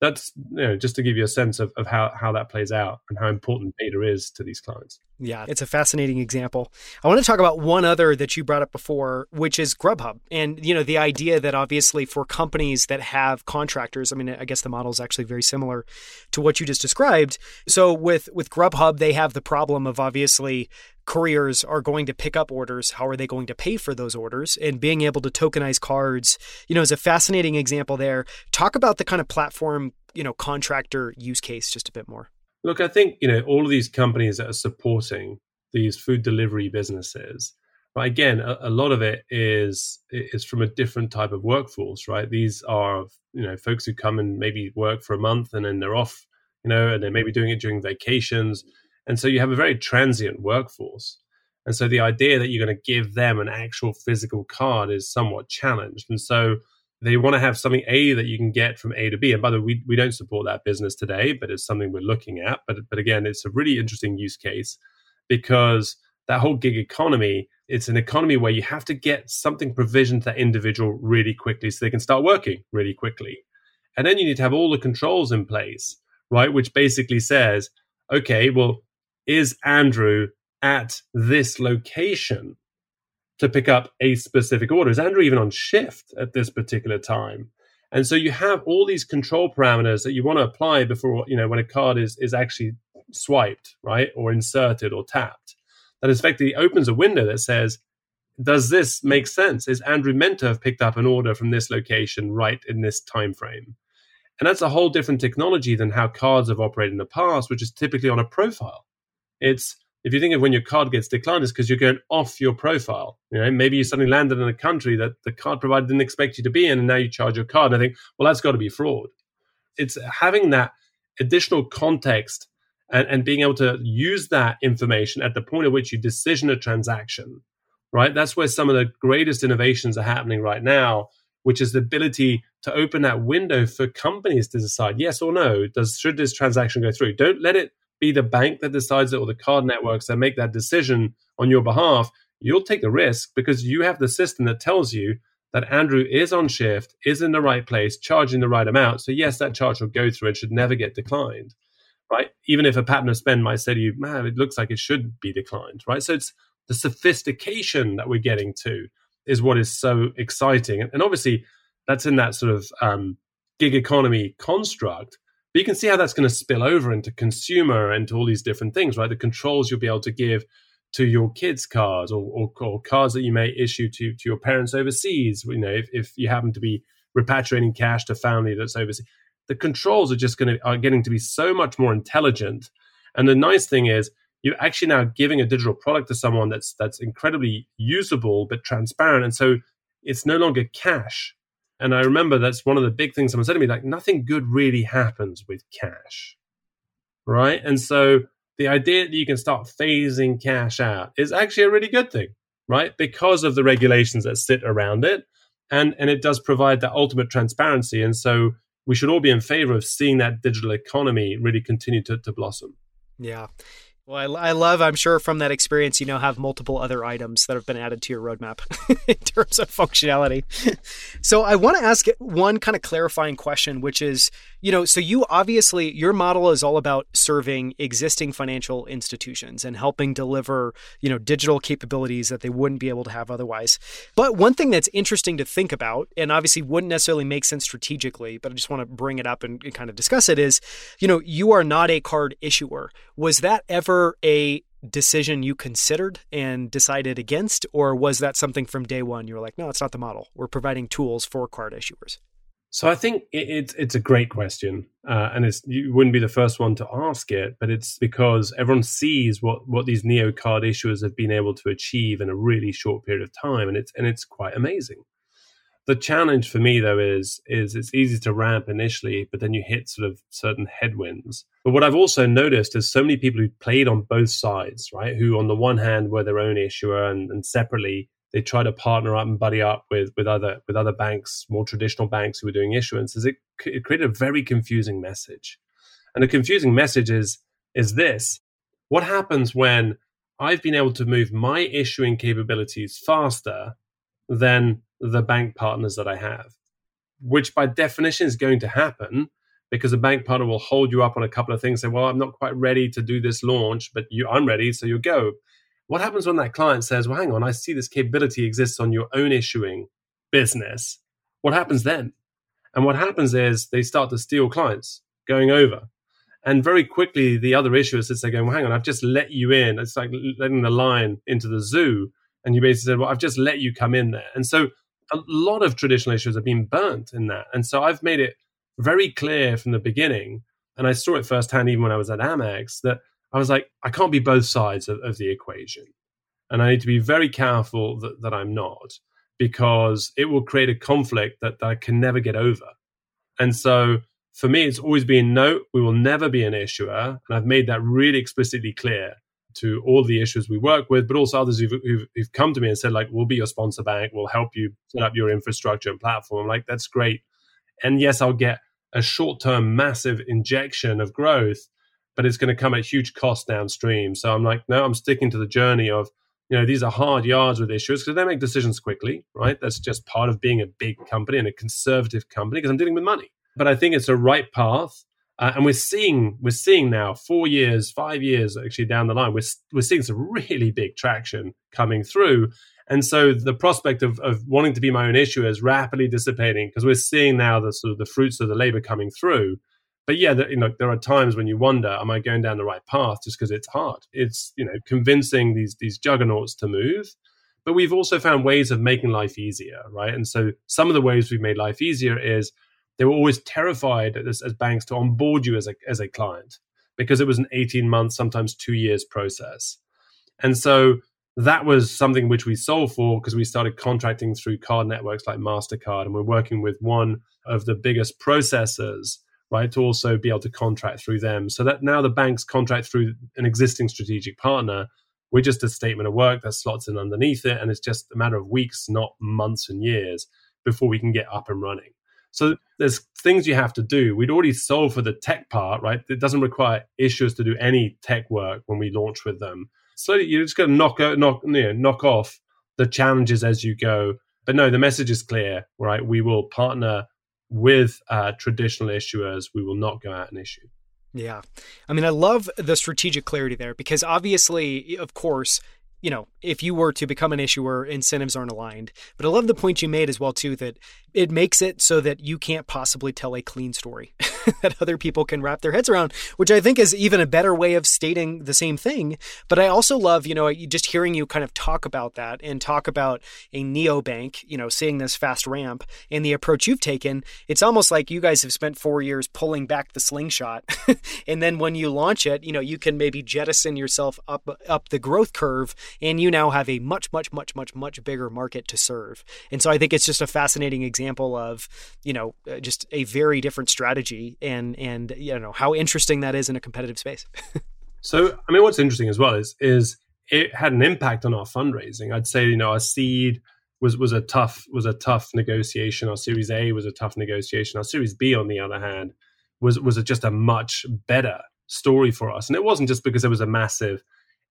that's you know just to give you a sense of, of how, how that plays out and how important data is to these clients yeah. It's a fascinating example. I want to talk about one other that you brought up before which is grubhub. And you know the idea that obviously for companies that have contractors i mean i guess the model is actually very similar to what you just described. So with with grubhub they have the problem of obviously couriers are going to pick up orders. How are they going to pay for those orders? And being able to tokenize cards you know is a fascinating example there. Talk about the kind of platform you know contractor use case just a bit more look i think you know all of these companies that are supporting these food delivery businesses but again a, a lot of it is is from a different type of workforce right these are you know folks who come and maybe work for a month and then they're off you know and they may be doing it during vacations and so you have a very transient workforce. And so the idea that you're going to give them an actual physical card is somewhat challenged. And so they want to have something A that you can get from A to B. And by the way, we, we don't support that business today, but it's something we're looking at. But but again, it's a really interesting use case because that whole gig economy, it's an economy where you have to get something provisioned to that individual really quickly so they can start working really quickly. And then you need to have all the controls in place, right? Which basically says, okay, well, is Andrew at this location to pick up a specific order? Is Andrew even on shift at this particular time? And so you have all these control parameters that you want to apply before, you know, when a card is, is actually swiped, right? Or inserted or tapped. That effectively opens a window that says, does this make sense? Is Andrew meant to have picked up an order from this location right in this time frame? And that's a whole different technology than how cards have operated in the past, which is typically on a profile. It's if you think of when your card gets declined, it's because you're going off your profile. You know, maybe you suddenly landed in a country that the card provider didn't expect you to be in, and now you charge your card. And I think, well, that's got to be fraud. It's having that additional context and, and being able to use that information at the point at which you decision a transaction, right? That's where some of the greatest innovations are happening right now, which is the ability to open that window for companies to decide yes or no. Does should this transaction go through? Don't let it be the bank that decides it or the card networks that make that decision on your behalf, you'll take the risk because you have the system that tells you that Andrew is on shift, is in the right place, charging the right amount. So yes, that charge will go through and should never get declined. Right? Even if a pattern of spend might say to you, man, it looks like it should be declined. Right. So it's the sophistication that we're getting to is what is so exciting. And obviously that's in that sort of um, gig economy construct. But you can see how that's going to spill over into consumer and to all these different things, right? The controls you'll be able to give to your kids' cars or, or, or cards that you may issue to, to your parents overseas, you know, if, if you happen to be repatriating cash to family that's overseas. The controls are just going to are getting to be so much more intelligent. And the nice thing is you're actually now giving a digital product to someone that's that's incredibly usable but transparent. And so it's no longer cash and I remember that's one of the big things someone said to me, like, nothing good really happens with cash. Right. And so the idea that you can start phasing cash out is actually a really good thing, right? Because of the regulations that sit around it. And, and it does provide that ultimate transparency. And so we should all be in favor of seeing that digital economy really continue to, to blossom. Yeah. Well, I, I, love, I'm sure from that experience, you now have multiple other items that have been added to your roadmap in terms of functionality. so I want to ask one kind of clarifying question, which is, you know, so you obviously, your model is all about serving existing financial institutions and helping deliver, you know, digital capabilities that they wouldn't be able to have otherwise. But one thing that's interesting to think about, and obviously wouldn't necessarily make sense strategically, but I just want to bring it up and, and kind of discuss it is, you know, you are not a card issuer. Was that ever a decision you considered and decided against, or was that something from day one you were like, no, it's not the model. We're providing tools for card issuers. So I think it, it's a great question, uh, and it's you wouldn't be the first one to ask it, but it's because everyone sees what what these neo card issuers have been able to achieve in a really short period of time, and it's and it's quite amazing. The challenge for me though is is it's easy to ramp initially, but then you hit sort of certain headwinds. But what I've also noticed is so many people who played on both sides, right? Who on the one hand were their own issuer and, and separately they try to partner up and buddy up with with other with other banks, more traditional banks who were doing issuances. It, it created a very confusing message, and the confusing message is is this: what happens when I've been able to move my issuing capabilities faster than the bank partners that I have, which by definition is going to happen because a bank partner will hold you up on a couple of things. Say, well, I'm not quite ready to do this launch, but you, I'm ready, so you go. What happens when that client says, well, hang on, I see this capability exists on your own issuing business? What happens then? And what happens is they start to steal clients going over. And very quickly, the other issuers sits there going, well, hang on, I've just let you in. It's like letting the lion into the zoo. And you basically said, well, I've just let you come in there. And so a lot of traditional issuers have been burnt in that. And so I've made it very clear from the beginning, and I saw it firsthand even when I was at Amex, that I was like, I can't be both sides of, of the equation. And I need to be very careful that, that I'm not, because it will create a conflict that, that I can never get over. And so for me, it's always been no, we will never be an issuer. And I've made that really explicitly clear to all the issues we work with, but also others who've, who've, who've, come to me and said, like, we'll be your sponsor bank, we'll help you set up your infrastructure and platform. I'm like, that's great. And yes, I'll get a short term massive injection of growth, but it's going to come at huge cost downstream. So I'm like, no, I'm sticking to the journey of, you know, these are hard yards with issues because they make decisions quickly, right? That's just part of being a big company and a conservative company because I'm dealing with money. But I think it's a right path uh, and we're seeing we're seeing now four years, five years actually down the line, we're we're seeing some really big traction coming through. And so the prospect of, of wanting to be my own issuer is rapidly dissipating because we're seeing now the sort of the fruits of the labor coming through. But yeah, the, you know, there are times when you wonder, am I going down the right path? Just because it's hard. It's you know convincing these these juggernauts to move. But we've also found ways of making life easier, right? And so some of the ways we've made life easier is they were always terrified as, as banks to onboard you as a, as a client because it was an 18 month, sometimes two years process. And so that was something which we solved for because we started contracting through card networks like MasterCard. And we're working with one of the biggest processors, right, to also be able to contract through them. So that now the banks contract through an existing strategic partner. We're just a statement of work that slots in underneath it. And it's just a matter of weeks, not months and years before we can get up and running. So there's things you have to do. We'd already solved for the tech part, right? It doesn't require issuers to do any tech work when we launch with them. So you're just going to knock, knock, you know, knock off the challenges as you go. But no, the message is clear, right? We will partner with uh, traditional issuers. We will not go out and issue. Yeah. I mean, I love the strategic clarity there because obviously, of course, you know, if you were to become an issuer, incentives aren't aligned. But I love the point you made as well too that it makes it so that you can't possibly tell a clean story that other people can wrap their heads around, which I think is even a better way of stating the same thing. But I also love, you know, just hearing you kind of talk about that and talk about a neobank, you know, seeing this fast ramp and the approach you've taken. It's almost like you guys have spent four years pulling back the slingshot. and then when you launch it, you know, you can maybe jettison yourself up up the growth curve and you now have a much, much, much, much, much bigger market to serve. And so I think it's just a fascinating example of you know uh, just a very different strategy and and you know how interesting that is in a competitive space. so I mean, what's interesting as well is is it had an impact on our fundraising. I'd say you know our seed was was a tough was a tough negotiation. Our Series A was a tough negotiation. Our Series B, on the other hand, was was just a much better story for us. And it wasn't just because there was a massive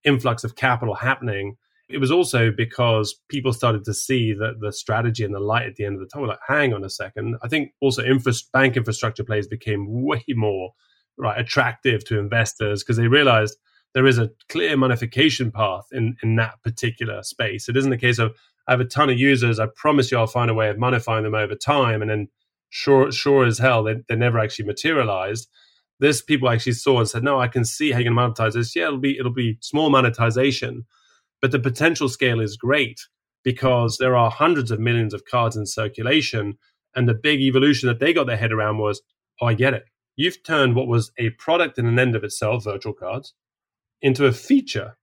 influx of capital happening. It was also because people started to see that the strategy and the light at the end of the tunnel. Like, hang on a second. I think also infra- bank infrastructure plays became way more right attractive to investors because they realized there is a clear monetization path in in that particular space. It isn't a case of I have a ton of users. I promise you, I'll find a way of monetizing them over time, and then sure, sure as hell, they, they never actually materialized. This people actually saw and said, "No, I can see how you can monetize this. Yeah, it'll be it'll be small monetization, but the potential scale is great because there are hundreds of millions of cards in circulation, and the big evolution that they got their head around was, oh, I get it. You've turned what was a product in an end of itself, virtual cards, into a feature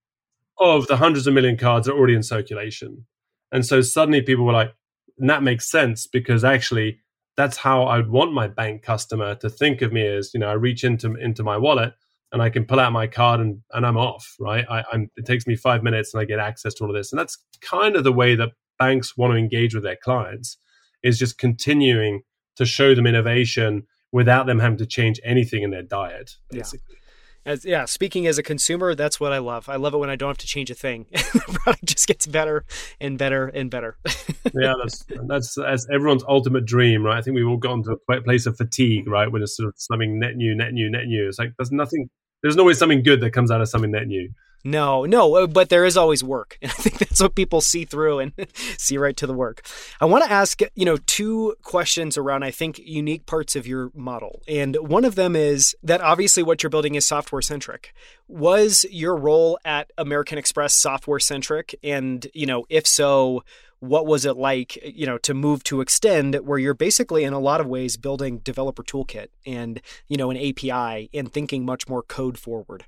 of the hundreds of million cards that are already in circulation. And so suddenly people were like, that makes sense because actually that's how I'd want my bank customer to think of me as, you know, I reach into into my wallet and I can pull out my card and, and I'm off, right? I, am it takes me five minutes and I get access to all of this. And that's kind of the way that banks want to engage with their clients is just continuing to show them innovation without them having to change anything in their diet, basically. Yeah. As, yeah, speaking as a consumer, that's what I love. I love it when I don't have to change a thing. the product just gets better and better and better. yeah, that's, that's that's everyone's ultimate dream, right? I think we've all gotten to a place of fatigue, right? When it's sort of something net new, net new, net new. It's like there's nothing. There's always something good that comes out of something net new. No, no, uh, but there is always work. And I think what people see through and see right to the work. I want to ask, you know, two questions around, I think, unique parts of your model. And one of them is that obviously what you're building is software centric. Was your role at American Express software centric? And, you know, if so, what was it like, you know, to move to Extend, where you're basically in a lot of ways building developer toolkit and, you know, an API and thinking much more code forward?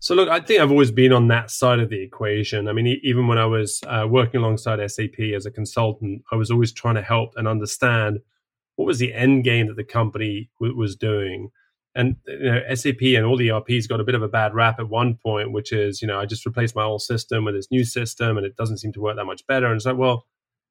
So, look, I think I've always been on that side of the equation. I mean, even when I was uh, working alongside SAP as a consultant, I was always trying to help and understand what was the end game that the company w- was doing. And you know, SAP and all the ERPs got a bit of a bad rap at one point, which is, you know, I just replaced my old system with this new system and it doesn't seem to work that much better. And it's like, well,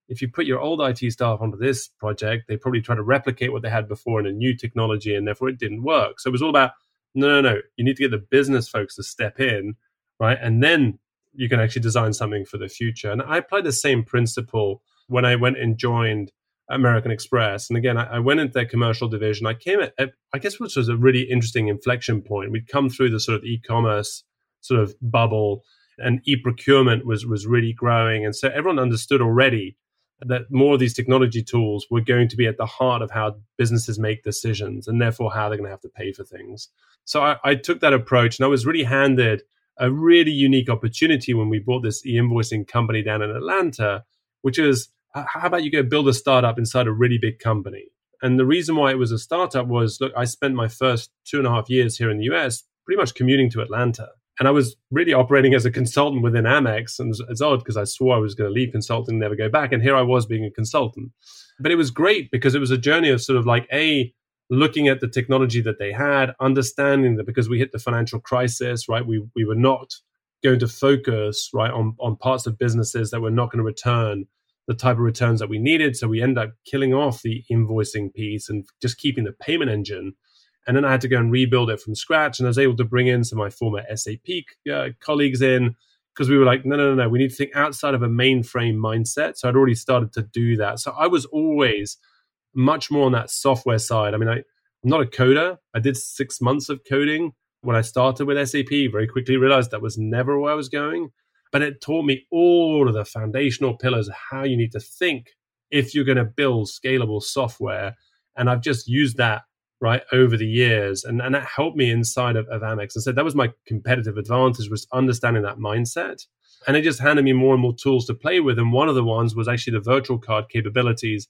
if you put your old IT staff onto this project, they probably try to replicate what they had before in a new technology and therefore it didn't work. So it was all about no, no, no. You need to get the business folks to step in, right? And then you can actually design something for the future. And I applied the same principle when I went and joined American Express. And again, I, I went into their commercial division. I came at, at, I guess, which was a really interesting inflection point. We'd come through the sort of e-commerce sort of bubble, and e-procurement was was really growing, and so everyone understood already that more of these technology tools were going to be at the heart of how businesses make decisions, and therefore how they're going to have to pay for things. So I, I took that approach and I was really handed a really unique opportunity when we bought this e-invoicing company down in Atlanta, which is how about you go build a startup inside a really big company? And the reason why it was a startup was look, I spent my first two and a half years here in the US pretty much commuting to Atlanta. And I was really operating as a consultant within Amex. And it's odd because I swore I was going to leave consulting, and never go back. And here I was being a consultant. But it was great because it was a journey of sort of like, A, looking at the technology that they had, understanding that because we hit the financial crisis, right, we, we were not going to focus, right, on, on parts of businesses that were not going to return the type of returns that we needed. So we end up killing off the invoicing piece and just keeping the payment engine. And then I had to go and rebuild it from scratch. And I was able to bring in some of my former SAP uh, colleagues in because we were like, no, no, no, no, we need to think outside of a mainframe mindset. So I'd already started to do that. So I was always much more on that software side. I mean, I, I'm not a coder. I did six months of coding when I started with SAP. Very quickly realized that was never where I was going. But it taught me all of the foundational pillars of how you need to think if you're going to build scalable software. And I've just used that right over the years and, and that helped me inside of, of amex and so that was my competitive advantage was understanding that mindset and it just handed me more and more tools to play with and one of the ones was actually the virtual card capabilities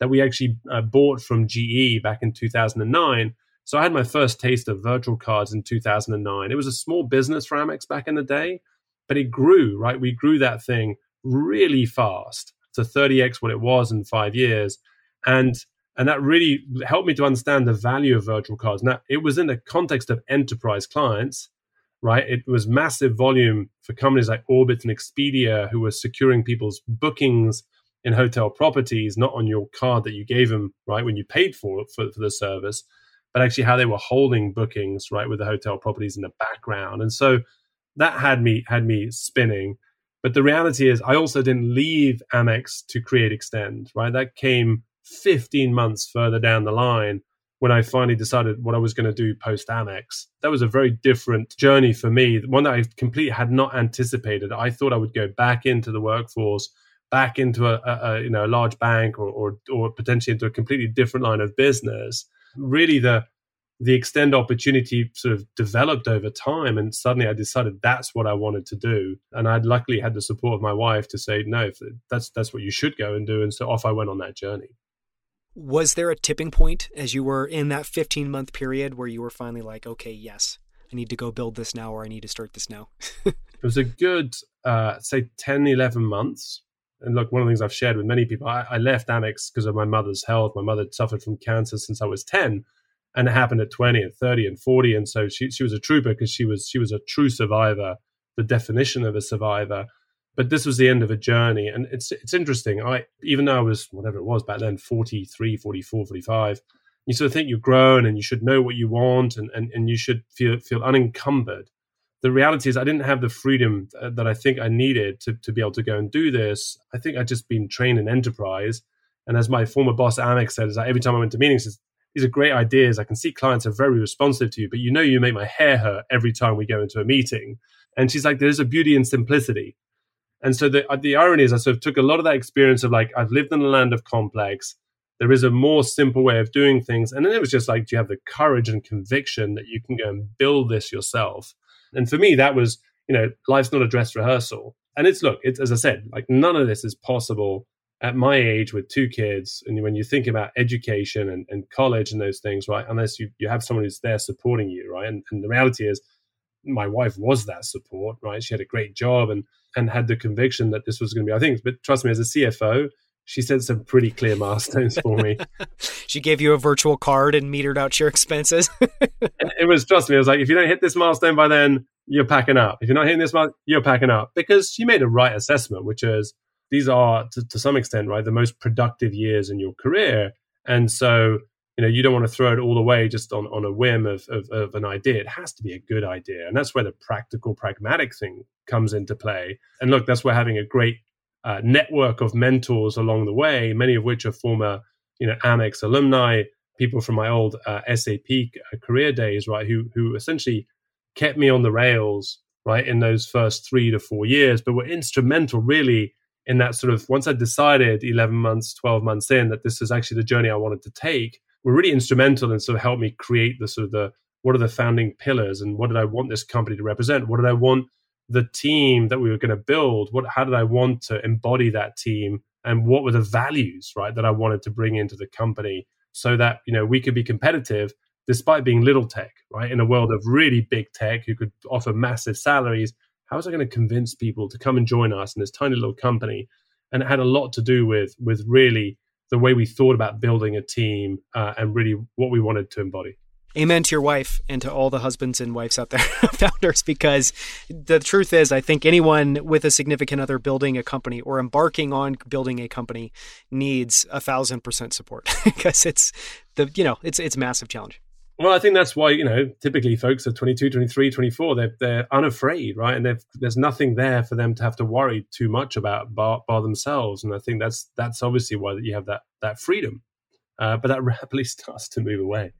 that we actually uh, bought from GE back in 2009. So I had my first taste of virtual cards in 2009. It was a small business for Amex back in the day, but it grew, right? We grew that thing really fast to 30x what it was in five years. And and that really helped me to understand the value of virtual cards. Now, it was in the context of enterprise clients, right? It was massive volume for companies like Orbitz and Expedia who were securing people's bookings in hotel properties, not on your card that you gave them, right, when you paid for, for, for the service. but actually how they were holding bookings, right, with the hotel properties in the background. And so that had me had me spinning. But the reality is I also didn't leave Amex to create Extend, right? That came 15 months further down the line when I finally decided what I was going to do post Amex. That was a very different journey for me, one that I completely had not anticipated. I thought I would go back into the workforce, back into a, a, a you know a large bank or, or or potentially into a completely different line of business. Really, the the extend opportunity sort of developed over time, and suddenly I decided that's what I wanted to do. And I'd luckily had the support of my wife to say, no, that's that's what you should go and do. And so off I went on that journey. Was there a tipping point as you were in that 15 month period where you were finally like, okay, yes, I need to go build this now or I need to start this now? it was a good, uh, say, 10, 11 months. And look, one of the things I've shared with many people, I, I left Amex because of my mother's health. My mother suffered from cancer since I was 10 and it happened at 20 and 30 and 40 and so she, she was a trooper because she was she was a true survivor the definition of a survivor. But this was the end of a journey and it's it's interesting. I even though i was whatever it was back then 43 44 45 you sort of think you've grown and you should know what you want and and, and you should feel feel unencumbered the reality is i didn't have the freedom uh, that i think i needed to, to be able to go and do this i think i'd just been trained in enterprise and as my former boss amex said is that every time i went to meetings these are great ideas i can see clients are very responsive to you but you know you make my hair hurt every time we go into a meeting and she's like there's a beauty in simplicity and so the, uh, the irony is, I sort of took a lot of that experience of like, I've lived in a land of complex. There is a more simple way of doing things. And then it was just like, do you have the courage and conviction that you can go and build this yourself? And for me, that was, you know, life's not a dress rehearsal. And it's, look, it's, as I said, like none of this is possible at my age with two kids. And when you think about education and, and college and those things, right, unless you, you have someone who's there supporting you, right? And, and the reality is, my wife was that support, right? She had a great job and and had the conviction that this was going to be. I think, but trust me, as a CFO, she set some pretty clear milestones for me. she gave you a virtual card and metered out your expenses. it was trust me. It was like if you don't hit this milestone by then, you're packing up. If you're not hitting this milestone, you're packing up because she made a right assessment, which is these are to, to some extent right the most productive years in your career, and so you know you don't want to throw it all away just on, on a whim of, of, of, an idea it has to be a good idea and that's where the practical pragmatic thing comes into play and look that's where having a great uh, network of mentors along the way many of which are former you know amex alumni people from my old uh, sap uh, career days right who who essentially kept me on the rails right in those first three to four years but were instrumental really in that sort of once i decided 11 months 12 months in that this is actually the journey i wanted to take were really instrumental in sort of help me create the sort of the what are the founding pillars and what did I want this company to represent? What did I want the team that we were going to build? What how did I want to embody that team? And what were the values, right, that I wanted to bring into the company so that, you know, we could be competitive despite being little tech, right? In a world of really big tech who could offer massive salaries. How was I going to convince people to come and join us in this tiny little company? And it had a lot to do with with really the way we thought about building a team uh, and really what we wanted to embody. Amen to your wife and to all the husbands and wives out there, founders, because the truth is, I think anyone with a significant other building a company or embarking on building a company needs a thousand percent support because it's the, you know, it's, it's massive challenge. Well, I think that's why, you know, typically folks are 22, 23, 24, they're, they're unafraid, right? And there's nothing there for them to have to worry too much about bar themselves. And I think that's that's obviously why you have that that freedom. Uh, but that rapidly starts to move away.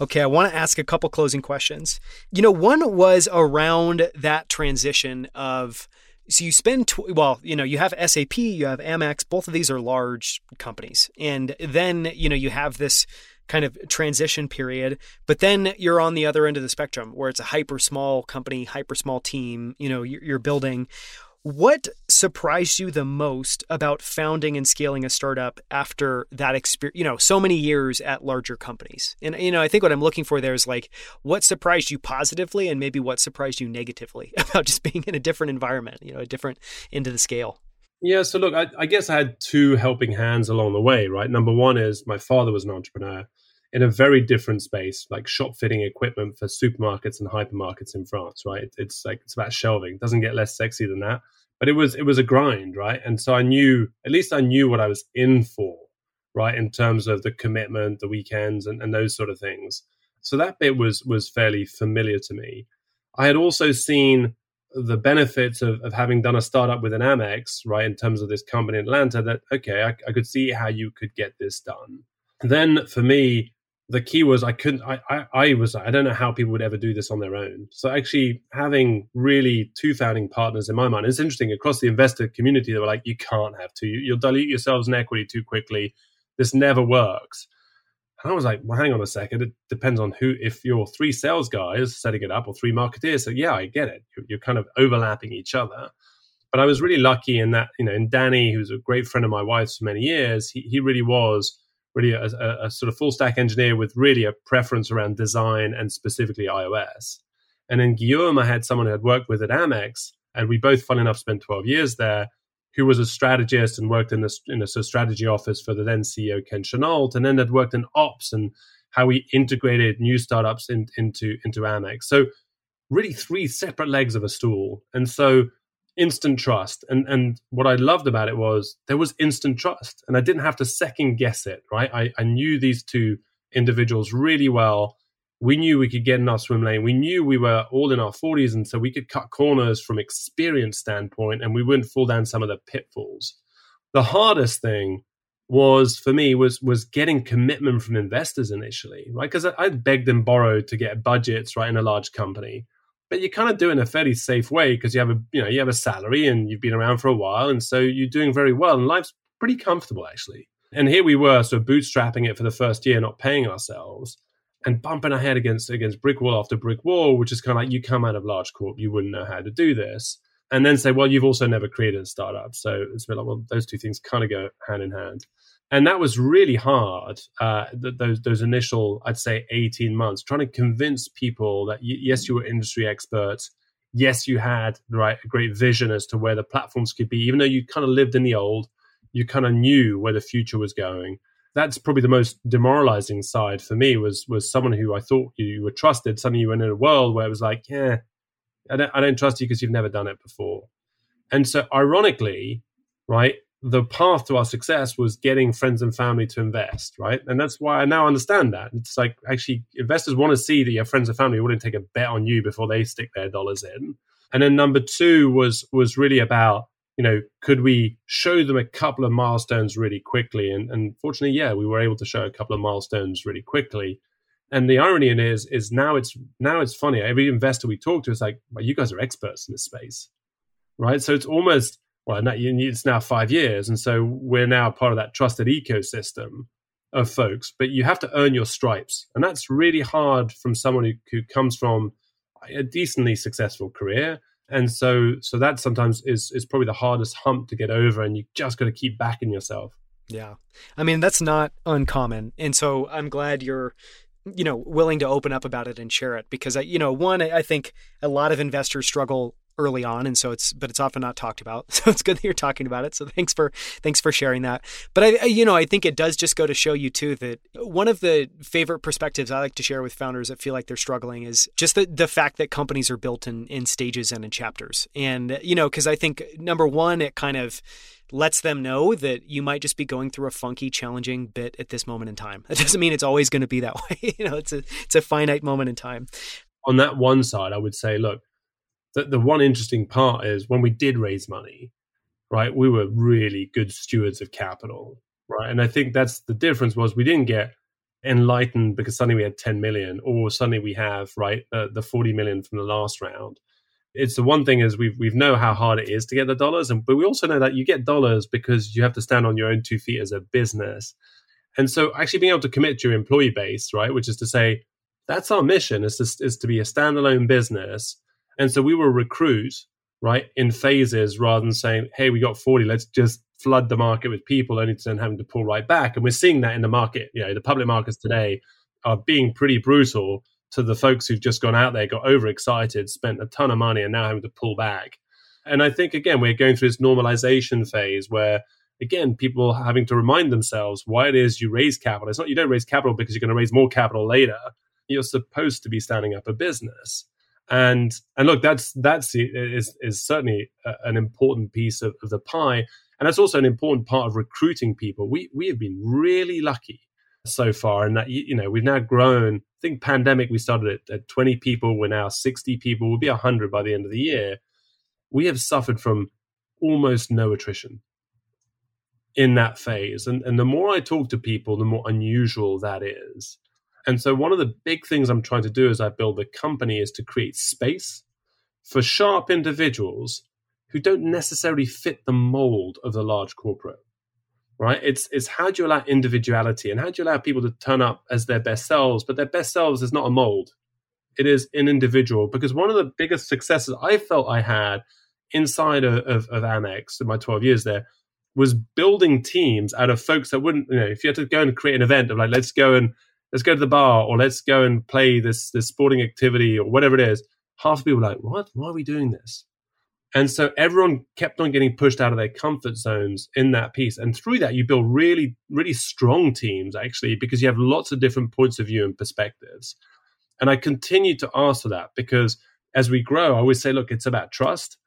Okay, I want to ask a couple closing questions. You know, one was around that transition of so you spend tw- well you know you have sap you have amex both of these are large companies and then you know you have this kind of transition period. But then you're on the other end of the spectrum where it's a hyper small company, hyper small team, you know, you're building. What surprised you the most about founding and scaling a startup after that experience, you know, so many years at larger companies? And, you know, I think what I'm looking for there is like, what surprised you positively and maybe what surprised you negatively about just being in a different environment, you know, a different end of the scale? Yeah, so look, I, I, guess I had two helping hands along the way, right? Number one is my father was an entrepreneur in a very different space, like shop fitting equipment for supermarkets and hypermarkets in France, right? It's like it's about shelving. It doesn't get less sexy than that. But it was it was a grind, right? And so I knew at least I knew what I was in for. right? In terms of the commitment, the weekends, and, and those sort of things. So that bit was was fairly familiar to me. I had also seen the benefits of, of having done a startup with an Amex, right, in terms of this company in Atlanta, that, okay, I, I could see how you could get this done. Then for me, the key was I couldn't, I, I, I was, I don't know how people would ever do this on their own. So actually having really two founding partners in my mind, it's interesting across the investor community, they were like, you can't have two, you'll dilute yourselves in equity too quickly. This never works. And I was like, well, hang on a second. It depends on who, if you're three sales guys setting it up or three marketeers. So, yeah, I get it. You're, kind of overlapping each other. But I was really lucky in that, you know, in Danny, who's a great friend of my wife's for many years, he, he really was really a, a, a sort of full stack engineer with really a preference around design and specifically iOS. And in Guillaume, I had someone who had worked with at Amex, and we both, fun enough, spent 12 years there who was a strategist and worked in the in a strategy office for the then CEO Ken Chenault, and then had worked in ops and how we integrated new startups in, into into Amex. So really three separate legs of a stool, and so instant trust. And and what I loved about it was there was instant trust, and I didn't have to second guess it. Right, I, I knew these two individuals really well we knew we could get in our swim lane. We knew we were all in our 40s, and so we could cut corners from experience standpoint, and we wouldn't fall down some of the pitfalls. The hardest thing was for me was was getting commitment from investors initially, right? Because I begged and borrowed to get budgets right in a large company, but you kind of do it in a fairly safe way because you have a you know you have a salary and you've been around for a while, and so you're doing very well, and life's pretty comfortable actually. And here we were, sort of bootstrapping it for the first year, not paying ourselves and bumping our head against against brick wall after brick wall, which is kind of like you come out of large corp, you wouldn't know how to do this, and then say, well, you've also never created a startup, so it's a bit like, well, those two things kind of go hand in hand, and that was really hard. Uh, those those initial, I'd say, eighteen months, trying to convince people that y- yes, you were industry experts, yes, you had right a great vision as to where the platforms could be, even though you kind of lived in the old, you kind of knew where the future was going that's probably the most demoralizing side for me was was someone who I thought you were trusted. Suddenly you were in a world where it was like, yeah, I don't, I don't trust you because you've never done it before. And so, ironically, right, the path to our success was getting friends and family to invest, right? And that's why I now understand that. It's like actually investors want to see that your friends and family wouldn't take a bet on you before they stick their dollars in. And then number two was was really about you know, could we show them a couple of milestones really quickly? And, and fortunately, yeah, we were able to show a couple of milestones really quickly. And the irony in it is, is now it's now it's funny. Every investor we talk to is like, well, you guys are experts in this space, right? So it's almost well, it's now five years, and so we're now part of that trusted ecosystem of folks. But you have to earn your stripes, and that's really hard from someone who, who comes from a decently successful career and so so that sometimes is is probably the hardest hump to get over and you just got to keep backing yourself yeah i mean that's not uncommon and so i'm glad you're you know willing to open up about it and share it because i you know one i think a lot of investors struggle early on and so it's but it's often not talked about so it's good that you're talking about it so thanks for thanks for sharing that but i you know i think it does just go to show you too that one of the favorite perspectives i like to share with founders that feel like they're struggling is just the, the fact that companies are built in in stages and in chapters and you know because i think number one it kind of lets them know that you might just be going through a funky, challenging bit at this moment in time. That doesn't mean it's always going to be that way. you know, it's a it's a finite moment in time. On that one side, I would say, look, the, the one interesting part is when we did raise money, right, we were really good stewards of capital, right? And I think that's the difference was we didn't get enlightened because suddenly we had 10 million or suddenly we have, right, uh, the 40 million from the last round. It's the one thing is we've we've know how hard it is to get the dollars, and but we also know that you get dollars because you have to stand on your own two feet as a business. And so actually being able to commit to your employee base, right, which is to say, that's our mission is to, is to be a standalone business and so we will recruit, right, in phases rather than saying, hey, we got 40, let's just flood the market with people only to then having to pull right back. And we're seeing that in the market. You know, the public markets today are being pretty brutal to the folks who've just gone out there, got overexcited, spent a ton of money, and now having to pull back. And I think, again, we're going through this normalization phase where, again, people having to remind themselves why it is you raise capital. It's not you don't raise capital because you're going to raise more capital later. You're supposed to be standing up a business. And and look, that's that's is is certainly a, an important piece of, of the pie, and that's also an important part of recruiting people. We we have been really lucky so far, and that you know we've now grown. I think pandemic we started at, at 20 people, we're now 60 people. We'll be 100 by the end of the year. We have suffered from almost no attrition in that phase, and and the more I talk to people, the more unusual that is. And so one of the big things I'm trying to do as I build the company is to create space for sharp individuals who don't necessarily fit the mold of the large corporate right? It's it's how do you allow individuality and how do you allow people to turn up as their best selves, but their best selves is not a mold. It is an individual. Because one of the biggest successes I felt I had inside of, of, of Amex in my 12 years there was building teams out of folks that wouldn't, you know, if you had to go and create an event of like, let's go and let's go to the bar or let's go and play this this sporting activity or whatever it is, half the people were like, what? Why are we doing this? And so everyone kept on getting pushed out of their comfort zones in that piece. And through that, you build really, really strong teams, actually, because you have lots of different points of view and perspectives. And I continue to ask for that because as we grow, I always say, look, it's about trust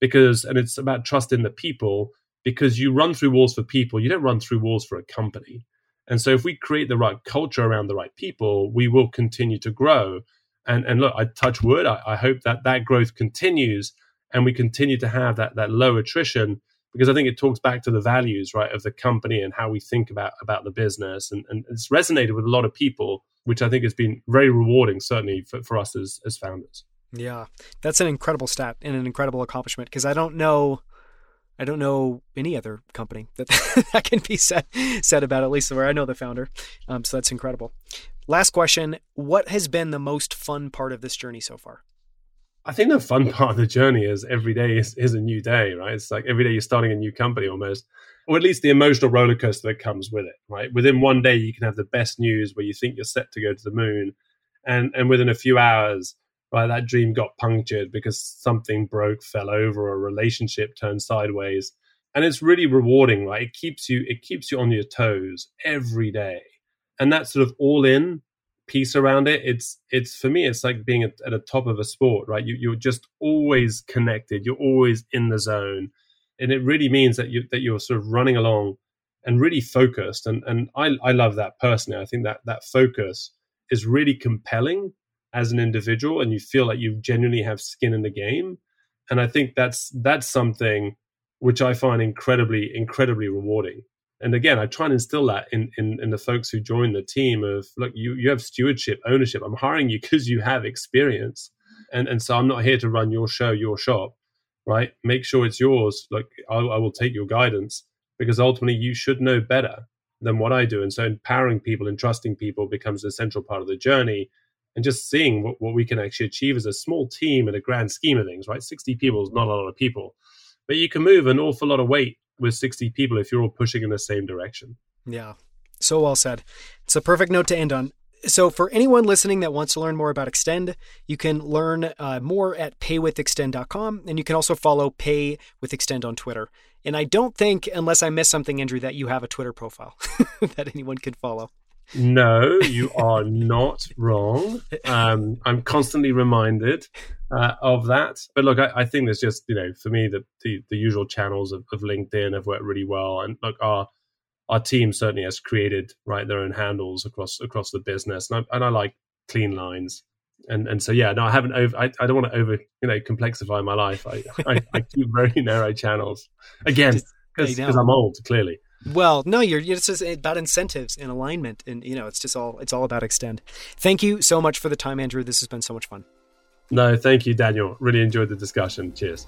because, and it's about trust in the people because you run through walls for people, you don't run through walls for a company. And so if we create the right culture around the right people, we will continue to grow. And, and look, I touch wood. I, I hope that that growth continues and we continue to have that that low attrition because I think it talks back to the values right of the company and how we think about about the business and, and it's resonated with a lot of people which I think has been very rewarding certainly for, for us as as founders. Yeah, that's an incredible stat and an incredible accomplishment because I don't know I don't know any other company that that can be said said about at least where I know the founder. Um, so that's incredible. Last question: What has been the most fun part of this journey so far? I think the fun part of the journey is every day is, is a new day, right? It's like every day you're starting a new company almost, or at least the emotional roller coaster that comes with it, right? Within one day, you can have the best news where you think you're set to go to the moon, and and within a few hours, right, that dream got punctured because something broke, fell over, or a relationship turned sideways, and it's really rewarding, right? It keeps you it keeps you on your toes every day, and that sort of all in piece around it it's it's for me it's like being at, at the top of a sport right? You, you're just always connected. You're always in the zone. And it really means that you that you're sort of running along and really focused. And and I, I love that personally. I think that that focus is really compelling as an individual and you feel like you genuinely have skin in the game and i think that's that's something which i find incredibly incredibly rewarding and again, I try and instill that in, in, in the folks who join the team of look, you you have stewardship, ownership. I'm hiring you because you have experience, and and so I'm not here to run your show, your shop, right? Make sure it's yours. Like I, I will take your guidance because ultimately you should know better than what I do, and so empowering people and trusting people becomes a central part of the journey. And just seeing what, what we can actually achieve as a small team in a grand scheme of things, right? 60 people is not a lot of people, but you can move an awful lot of weight with 60 people if you're all pushing in the same direction. Yeah. So well said. It's a perfect note to end on. So, for anyone listening that wants to learn more about Extend, you can learn uh, more at paywithextend.com, and you can also follow Pay with Extend on Twitter. And I don't think, unless I missed something, Andrew, that you have a Twitter profile that anyone can follow. No, you are not wrong. Um, I'm constantly reminded uh, of that. But look, I, I, think there's just you know for me the the, the usual channels of, of, LinkedIn have worked really well, and look our our team certainly has created right their own handles across across the business, and I, and I like clean lines. And and so yeah, no, I haven't over. I, I don't want to over you know complexify my life. I I, I keep very narrow channels again because I'm old clearly. Well, no, you're it's just about incentives and alignment, and you know, it's just all it's all about extend. Thank you so much for the time, Andrew. This has been so much fun. No, thank you, Daniel. Really enjoyed the discussion. Cheers.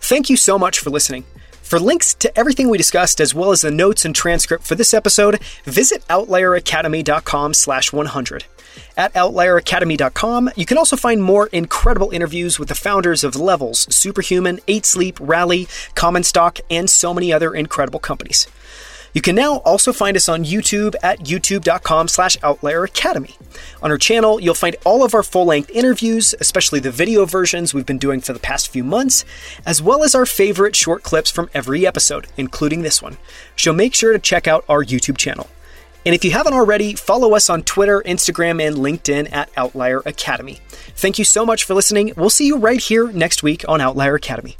Thank you so much for listening. For links to everything we discussed, as well as the notes and transcript for this episode, visit outlieracademy.com slash 100. At outlieracademy.com, you can also find more incredible interviews with the founders of Levels, Superhuman, 8 Sleep, Rally, Common Stock, and so many other incredible companies. You can now also find us on YouTube at youtube.com slash Outlier Academy. On our channel, you'll find all of our full-length interviews, especially the video versions we've been doing for the past few months, as well as our favorite short clips from every episode, including this one. So make sure to check out our YouTube channel. And if you haven't already, follow us on Twitter, Instagram, and LinkedIn at Outlier Academy. Thank you so much for listening. We'll see you right here next week on Outlier Academy.